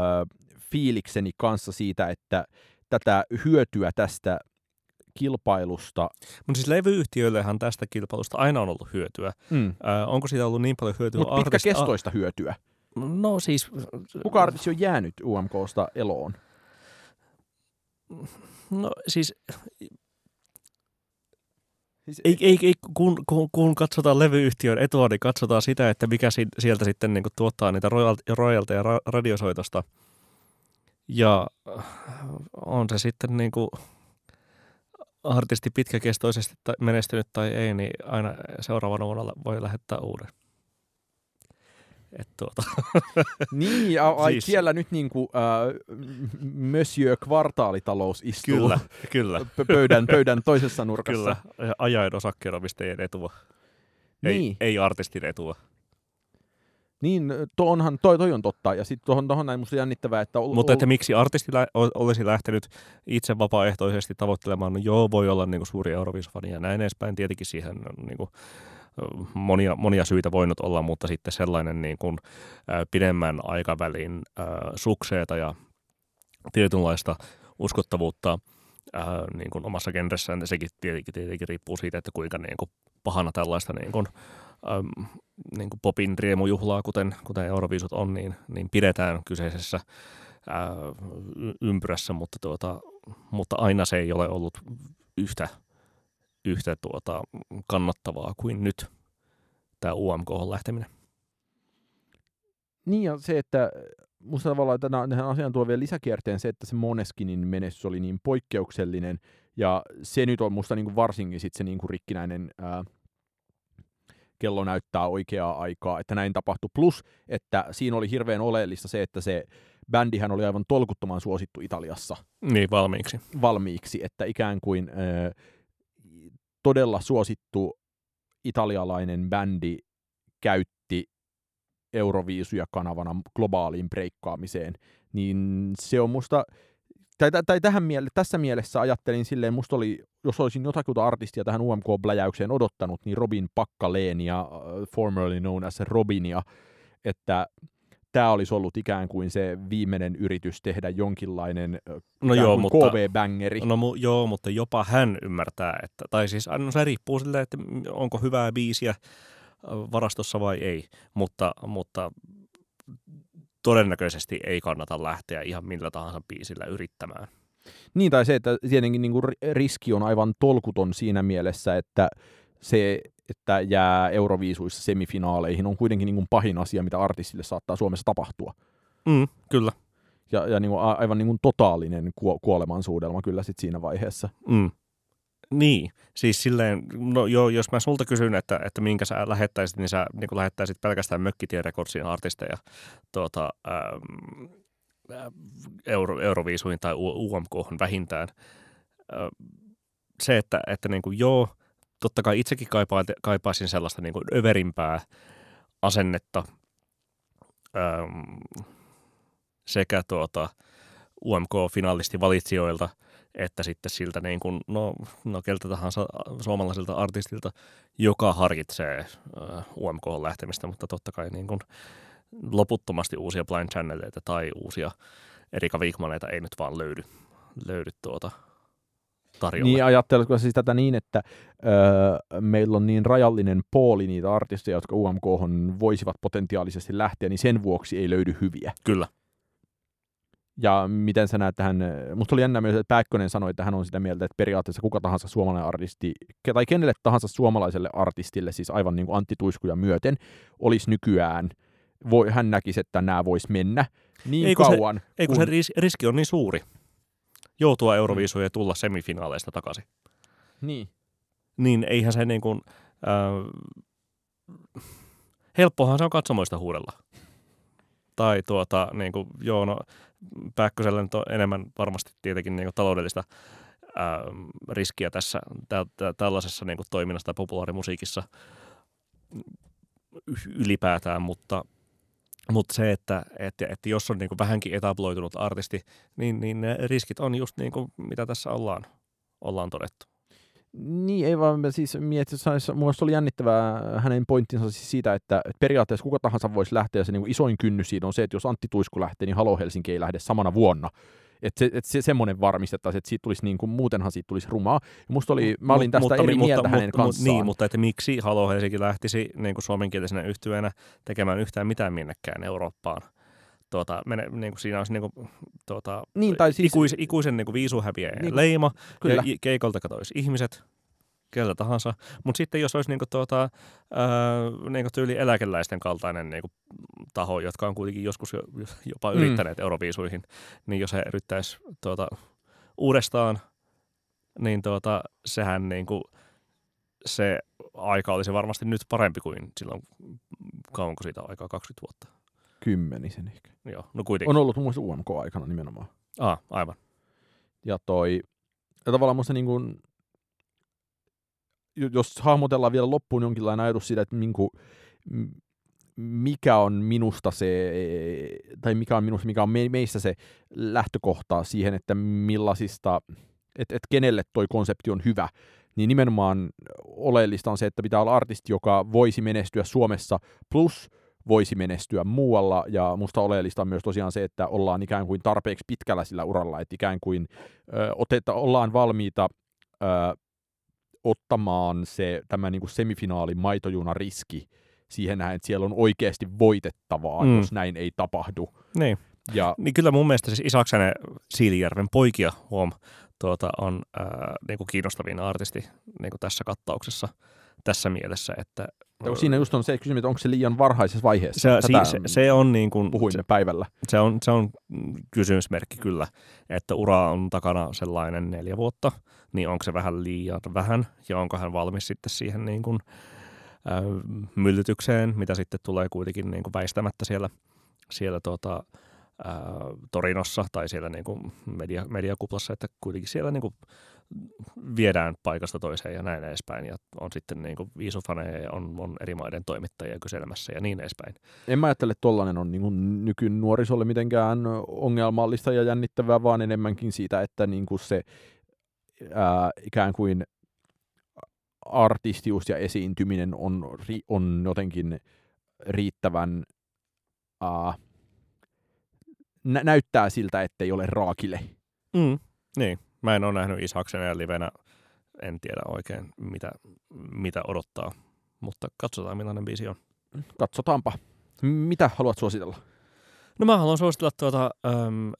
fiilikseni kanssa siitä, että tätä hyötyä tästä kilpailusta. Mutta siis levyyhtiöillehän tästä kilpailusta aina on ollut hyötyä. Mm. Ää, onko siitä ollut niin paljon hyötyä? Mutta pitkäkestoista hyötyä. a- No siis... Kuka artisti on jäänyt UMKsta eloon? No siis Siis, Ei, ei, ei kun, kun, kun katsotaan levyyhtiön etua, niin katsotaan sitä, että mikä si, sieltä sitten niin tuottaa niitä royalt- royalteja ra, radiosoitosta. Ja äh, on se sitten niin kuin artisti pitkäkestoisesti menestynyt tai ei, niin aina seuraavana vuonna voi lähettää uuden. Et tuota. Niin, ai, Siis- siellä nyt niin kuin, äh, Monsieur Kvartaalitalous istuu kyllä, kyllä, pö- pöydän, pöydän toisessa nurkassa. kyllä. Ja Ajaen osakkeenomistajien etua. Ei, Niin. ei artistin etua. Niin, to onhan, toi, toi on totta. Ja sitten tuohon, tuohon näin musta jännittävää, että... Ol, Mutta että miksi artisti lä- ol- olisi lähtenyt itse vapaaehtoisesti tavoittelemaan, no joo, voi olla niin kuin suuri Euroviisufani ja näin edespäin. Tietenkin siihen on niin kuin, monia, monia syitä voinut olla, mutta sitten sellainen niin kuin, ä, pidemmän aikavälin ä, sukseeta ja tietynlaista uskottavuutta ä, niin kuin omassa genressään. Ja sekin tietenkin, tietenkin riippuu siitä, että kuinka niin kuin, pahana tällaista niin kuin, äm, niin kuin popin riemujuhlaa, kuten, kuten Euroviisut on, niin, niin pidetään kyseisessä ää, ympyrässä, mutta, tuota, mutta aina se ei ole ollut yhtä yhtä tuota, kannattavaa kuin nyt tämä UMK lähteminen. Niin ja se, että musta tavallaan tähän asiaan tuo vielä lisäkierteen se, että se Moneskinin menestys oli niin poikkeuksellinen, ja se nyt on musta niin kuin varsinkin sit se niin kuin rikkinäinen ää, kello näyttää oikeaa aikaa, että näin tapahtui. Plus, että siinä oli hirveän oleellista se, että se bändihän oli aivan tolkuttoman suosittu Italiassa. Niin, valmiiksi. Valmiiksi, että ikään kuin todella suosittu italialainen bändi käytti Euroviisuja kanavana globaaliin breikkaamiseen, niin se on musta, tai, tai tähän miele, tässä mielessä ajattelin silleen, musta oli, jos olisin jotakuta artistia tähän UMK-bläjäykseen odottanut, niin Robin Pakkaleenia, uh, formerly known as Robinia, että tämä olisi ollut ikään kuin se viimeinen yritys tehdä jonkinlainen no joo, mutta, KV-bängeri. No mu, joo, mutta jopa hän ymmärtää, että, tai siis no se riippuu silleen, että onko hyvää biisiä varastossa vai ei, mutta, mutta todennäköisesti ei kannata lähteä ihan millä tahansa biisillä yrittämään. Niin, tai se, että tietenkin niin kuin riski on aivan tolkuton siinä mielessä, että se, että jää Euroviisuissa semifinaaleihin, on kuitenkin niin kuin pahin asia, mitä artistille saattaa Suomessa tapahtua. Mm, kyllä. Ja, ja niin kuin aivan niin kuin totaalinen kuolemansuudelma kyllä sit siinä vaiheessa. Mm. Niin, siis silleen, no joo, jos mä sulta kysyn, että, että minkä sä lähettäisit, niin sä niin lähettäisit pelkästään Mökkitien rekordsin artisteja tuota, ähm, Euro, Euroviisuihin tai UMK vähintään. Äh, se, että, että niin kuin joo, totta kai itsekin kaipaa, kaipaisin sellaista niin kuin överimpää asennetta ähm, sekä tuota, UMK-finalisti valitsijoilta – että sitten siltä niin kuin, no, no keltä tahansa suomalaisilta artistilta, joka harkitsee UMK lähtemistä, mutta totta kai niin kuin loputtomasti uusia Blind Channeleita tai uusia Erika Wigmaneita ei nyt vaan löydy, löydy tuota tarjolla. Niin ajatteletko siis tätä niin, että öö, meillä on niin rajallinen pooli niitä artisteja, jotka UMK voisivat potentiaalisesti lähteä, niin sen vuoksi ei löydy hyviä. Kyllä. Ja miten sä näet tähän, musta oli jännä myös, että Pääkkönen sanoi, että hän on sitä mieltä, että periaatteessa kuka tahansa suomalainen artisti, tai kenelle tahansa suomalaiselle artistille, siis aivan niin kuin Antti Tuiskuja myöten, olisi nykyään, voi, hän näkisi, että nämä vois mennä niin eikö kauan. Se, eikö kun... se riski on niin suuri joutua Euroviisuun ja tulla semifinaaleista takaisin? Niin. Niin eihän se niin kuin, äh, helppohan se on katsomoista huudella. Tai tuota, niin kuin, joo, no Pääkkösellä nyt on enemmän varmasti tietenkin niin taloudellista ää, riskiä tässä tä, tä, tällaisessa niin toiminnassa tai populaarimusiikissa ylipäätään, mutta, mutta se, että, että, että jos on niin vähänkin etabloitunut artisti, niin, niin ne riskit on just niin kuin mitä tässä ollaan, ollaan todettu. Niin, ei vaan siis mietin, että mielestäni oli jännittävää hänen pointtinsa siis siitä, että, että periaatteessa kuka tahansa voisi lähteä, ja se niin isoin kynnys siinä on se, että jos Antti Tuisku lähtee, niin Halo Helsinki ei lähde samana vuonna. Että se, et se semmoinen varmistettaisiin, että siitä tulisi niin kuin, muutenhan siitä tulisi rumaa. Ja musta oli, mä olin tästä mutta, eri mutta, mieltä mutta, hänen mutta, kanssaan. Niin, mutta että miksi Halo Helsinki lähtisi niin kuin suomenkielisenä yhtyeenä tekemään yhtään mitään minnekään Eurooppaan? Tuota, mene, niin kuin siinä olisi niin kuin, tuota, niin, tai siis, ikuisen, ikuisen niin kuin viisuhäviä niin, leima, kyllä. ja keikolta katoisi ihmiset, keltä tahansa. Mutta sitten jos olisi niinku tuota, ää, niinku tyyli eläkeläisten kaltainen niinku taho, jotka on kuitenkin joskus jo, jopa mm. yrittäneet mm. euroviisuihin, niin jos he yrittäisi tuota, uudestaan, niin tuota, sehän niinku, se aika olisi varmasti nyt parempi kuin silloin, kauanko siitä aikaa, 20 vuotta? Kymmenisen ehkä. Joo, no kuitenkin. On ollut muun muassa UMK-aikana nimenomaan. Ah, aivan. Ja toi, ja tavallaan musta niin kuin, jos hahmotellaan vielä loppuun jonkinlainen ajatus siitä, että minku, mikä on minusta se, tai mikä on minusta, mikä on me, meistä se lähtökohta siihen, että millaisista, että, että kenelle toi konsepti on hyvä, niin nimenomaan oleellista on se, että pitää olla artisti, joka voisi menestyä Suomessa, plus voisi menestyä muualla, ja musta oleellista on myös tosiaan se, että ollaan ikään kuin tarpeeksi pitkällä sillä uralla, että ikään kuin ö, oteta, ollaan valmiita ö, ottamaan se tämä niin kuin semifinaalin maitojuna riski siihen näin, että siellä on oikeasti voitettavaa, mm. jos näin ei tapahdu. Niin. Ja Niin kyllä mun mielestä siis Isaksenen Siilijärven poikia, huom, tuota, on ää, niin kuin kiinnostavin artisti niin kuin tässä kattauksessa tässä mielessä, että ja siinä just on se kysymys, että onko se liian varhaisessa vaiheessa. se, Tätä se, se, on niin kuin, puhuimme päivällä. se, on, se on kysymysmerkki kyllä, että ura on takana sellainen neljä vuotta, niin onko se vähän liian vähän ja onko hän valmis sitten siihen niin kuin, ää, myllytykseen, mitä sitten tulee kuitenkin niin kuin väistämättä siellä, siellä tuota, ää, Torinossa tai siellä niin kuin media, mediakuplassa, että kuitenkin siellä niin kuin viedään paikasta toiseen ja näin edespäin. Ja on sitten niin kuin viisufaneja ja on, on eri maiden toimittajia kyselemässä ja niin edespäin. En mä ajattele, että tollainen on niin nykynuorisolle mitenkään ongelmallista ja jännittävää, vaan enemmänkin siitä, että niin kuin se ää, ikään kuin artistius ja esiintyminen on, on jotenkin riittävän ää, nä- näyttää siltä, ettei ole raakile. Mm. Niin, mä en ole nähnyt Ishaksenia livenä, en tiedä oikein mitä, mitä odottaa, mutta katsotaan millainen biisi on. Katsotaanpa. Mitä haluat suositella? No mä haluan suositella tuota, äm,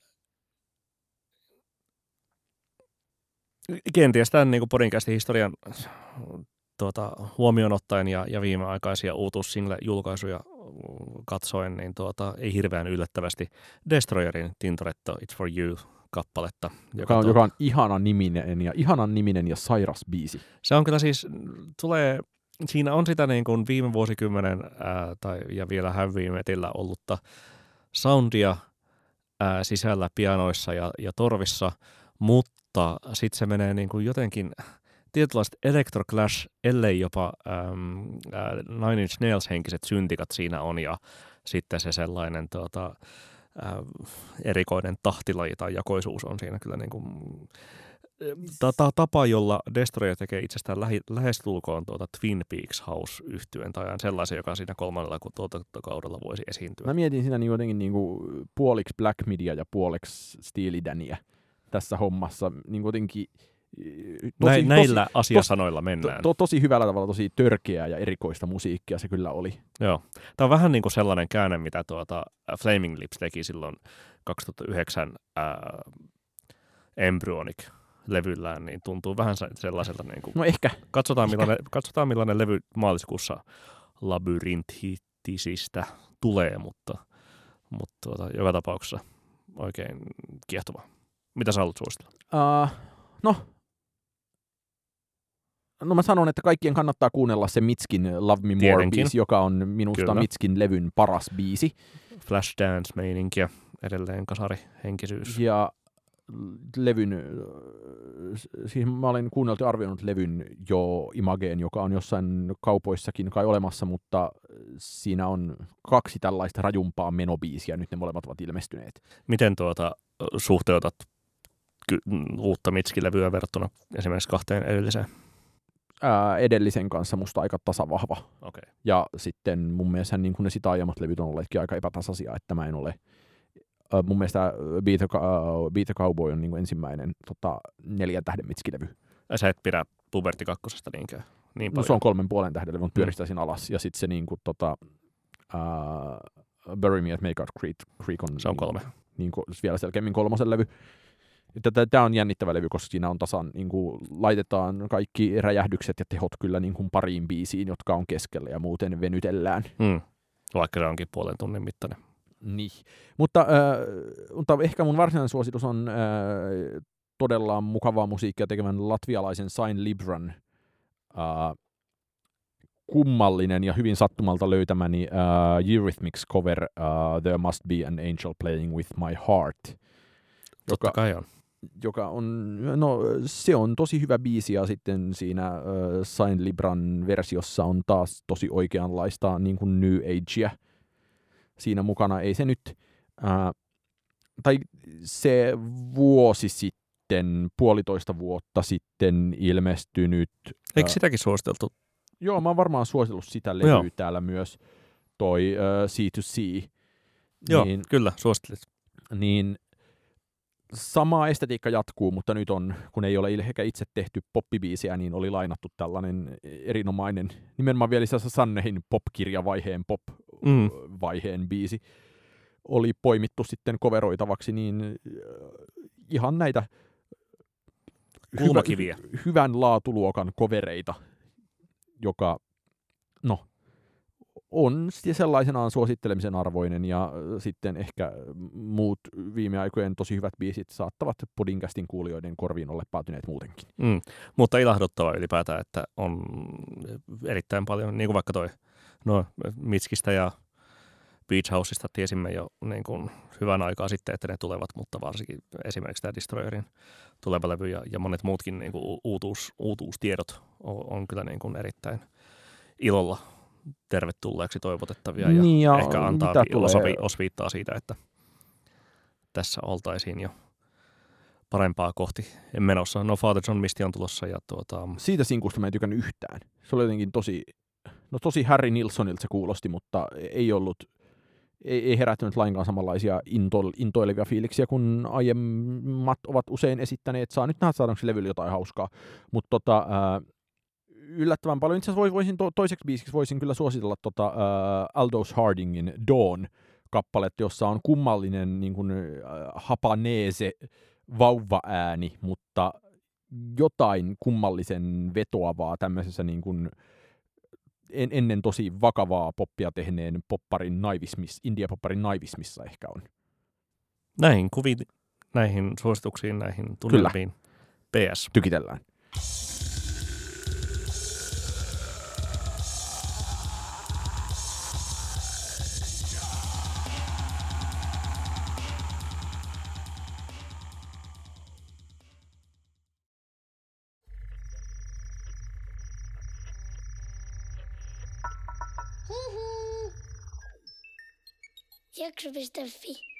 kenties tämän niin podinkästi historian tuota, huomioon ottaen ja, ja viimeaikaisia uutuussingle-julkaisuja katsoen, niin tuota, ei hirveän yllättävästi Destroyerin Tintoretto It's For You kappaletta. Joka on, joka on ihana niminen ja ihanan niminen ja sairas biisi. Se on kyllä siis, tulee, siinä on sitä niin kuin viime vuosikymmenen ää, tai, ja vielä heavy metillä ollutta soundia ää, sisällä pianoissa ja, ja torvissa, mutta sitten se menee niin kuin jotenkin tietynlaiset electroclash, ellei jopa äm, ää, Nine Inch Nails henkiset syntikat siinä on ja sitten se sellainen tuota, ää, erikoinen tahtilaji tai jakoisuus on siinä kyllä niin kuin, ta- tapa, jolla Destroyer tekee itsestään lähi- lähestulkoon tuota Twin Peaks house yhtyen tai sellaisen, joka siinä kolmannella tuotantokaudella voisi esiintyä. Mä mietin siinä niin jotenkin niin kuin puoliksi Black Media ja puoliksi Steely Dania tässä hommassa. Niin jotenkin tosi, Näin, näillä tosi, asiasanoilla mennään. To, to, tosi hyvällä tavalla tosi törkeää ja erikoista musiikkia se kyllä oli. Joo. Tämä on vähän niin kuin sellainen käänne, mitä tuota Flaming Lips teki silloin 2009 ää, Embryonic levyllään, niin tuntuu vähän sellaiselta. Niin kuin, no ehkä. Katsotaan, ehkä. Millainen, katsotaan millainen levy maaliskuussa labyrinthitisistä tulee, mutta, mutta tuota, joka tapauksessa oikein kiehtova. Mitä sä haluat suositella? Uh, no, No mä sanon, että kaikkien kannattaa kuunnella se Mitskin Love Me More-biisi, joka on minusta Kyllä. Mitskin levyn paras biisi. Flashdance-meininkiä, edelleen kasarihenkisyys. Ja levyn, siis mä olen kuunnellut ja arvioinut levyn jo Imageen, joka on jossain kaupoissakin kai olemassa, mutta siinä on kaksi tällaista rajumpaa menobiisiä, nyt ne molemmat ovat ilmestyneet. Miten tuota suhteutat uutta Mitski-levyä verrattuna esimerkiksi kahteen edelliseen? Ää, edellisen kanssa musta aika tasavahva. Okay. Ja sitten mun mielestä niin kuin ne sitä aiemmat levyt on olleetkin aika epätasaisia, että mä en ole ää, mun mielestä Beat the, uh, Beat the Cowboy on niin kuin ensimmäinen tota, neljän tähden mitskilevy. Ja sä et pidä Puberti kakkosesta niinkään? Niin no se on kolmen puolen tähden levy, mutta pyöristäisin mm. alas. Ja sitten se niin kuin, tota, uh, Bury Me at Makeout Creek, Creek on, se on kolme. Niin kuin, vielä selkeämmin kolmosen levy. Tämä on jännittävä levy, koska siinä on tasan, niin kuin, laitetaan kaikki räjähdykset ja tehot kyllä niin kuin pariin biisiin, jotka on keskellä ja muuten venytellään. Hmm. Vaikka se onkin puolen tunnin mittainen. Niin. Mutta, äh, mutta ehkä mun varsinainen suositus on äh, todella mukavaa musiikkia tekevän latvialaisen Sain Libran äh, kummallinen ja hyvin sattumalta löytämäni uh, Eurythmics cover uh, There Must Be an Angel Playing With My Heart. Joka, Totta kai on joka on, no se on tosi hyvä biisi ja sitten siinä äh, Sain Libran versiossa on taas tosi oikeanlaista niin kuin New Agea siinä mukana. Ei se nyt, äh, tai se vuosi sitten, puolitoista vuotta sitten ilmestynyt. Eikö äh, sitäkin suositeltu? Joo, mä oon varmaan suositellut sitä levyä joo. täällä myös, toi äh, C2C. Joo, niin, kyllä, suosittelit. Niin sama estetiikka jatkuu, mutta nyt on, kun ei ole ehkä itse tehty poppibiisiä, niin oli lainattu tällainen erinomainen, nimenomaan vielä Sannehin popkirjavaiheen, pop-vaiheen mm. biisi. oli poimittu sitten koveroitavaksi, niin äh, ihan näitä. Hyvä, hyvän laatuluokan kovereita, joka no, on sellaisenaan suosittelemisen arvoinen ja sitten ehkä muut viime aikojen tosi hyvät biisit saattavat podcastin kuulijoiden korviin olla päätyneet muutenkin. Mm, mutta ilahduttava ylipäätään, että on erittäin paljon, niin kuin vaikka toi no, Mitskistä ja Beach Houseista tiesimme jo niin kuin hyvän aikaa sitten, että ne tulevat, mutta varsinkin esimerkiksi tämä Destroyerin tuleva levy ja, ja monet muutkin niin kuin uutuus, uutuustiedot on, on kyllä niin kuin erittäin ilolla tervetulleeksi toivotettavia ja, niin ja ehkä antaa osavi, osviittaa siitä, että tässä oltaisiin jo parempaa kohti menossa. No Father John Misty on tulossa. Ja tuota... Siitä sinkusta mä en tykännyt yhtään. Se oli jotenkin tosi, no tosi Harry Nilssonilta se kuulosti, mutta ei ollut, ei, ei herättänyt lainkaan samanlaisia into, intoilevia fiiliksiä kuin aiemmat ovat usein esittäneet. Saa nyt nähdä, saadaanko levyllä jotain hauskaa. Mutta tota, ää, yllättävän paljon. Itse asiassa voisin to, toiseksi biisiksi voisin kyllä suositella tota, uh, Aldous Hardingin Dawn kappaletta, jossa on kummallinen niin kuin, uh, hapaneese vauva-ääni, mutta jotain kummallisen vetoavaa tämmöisessä niin kuin, en, ennen tosi vakavaa poppia tehneen popparin naivismis, India-popparin naivismissa ehkä on. Näihin kuviin, näihin suosituksiin, näihin tunnelmiin. PS. Tykitellään. Jakso.fi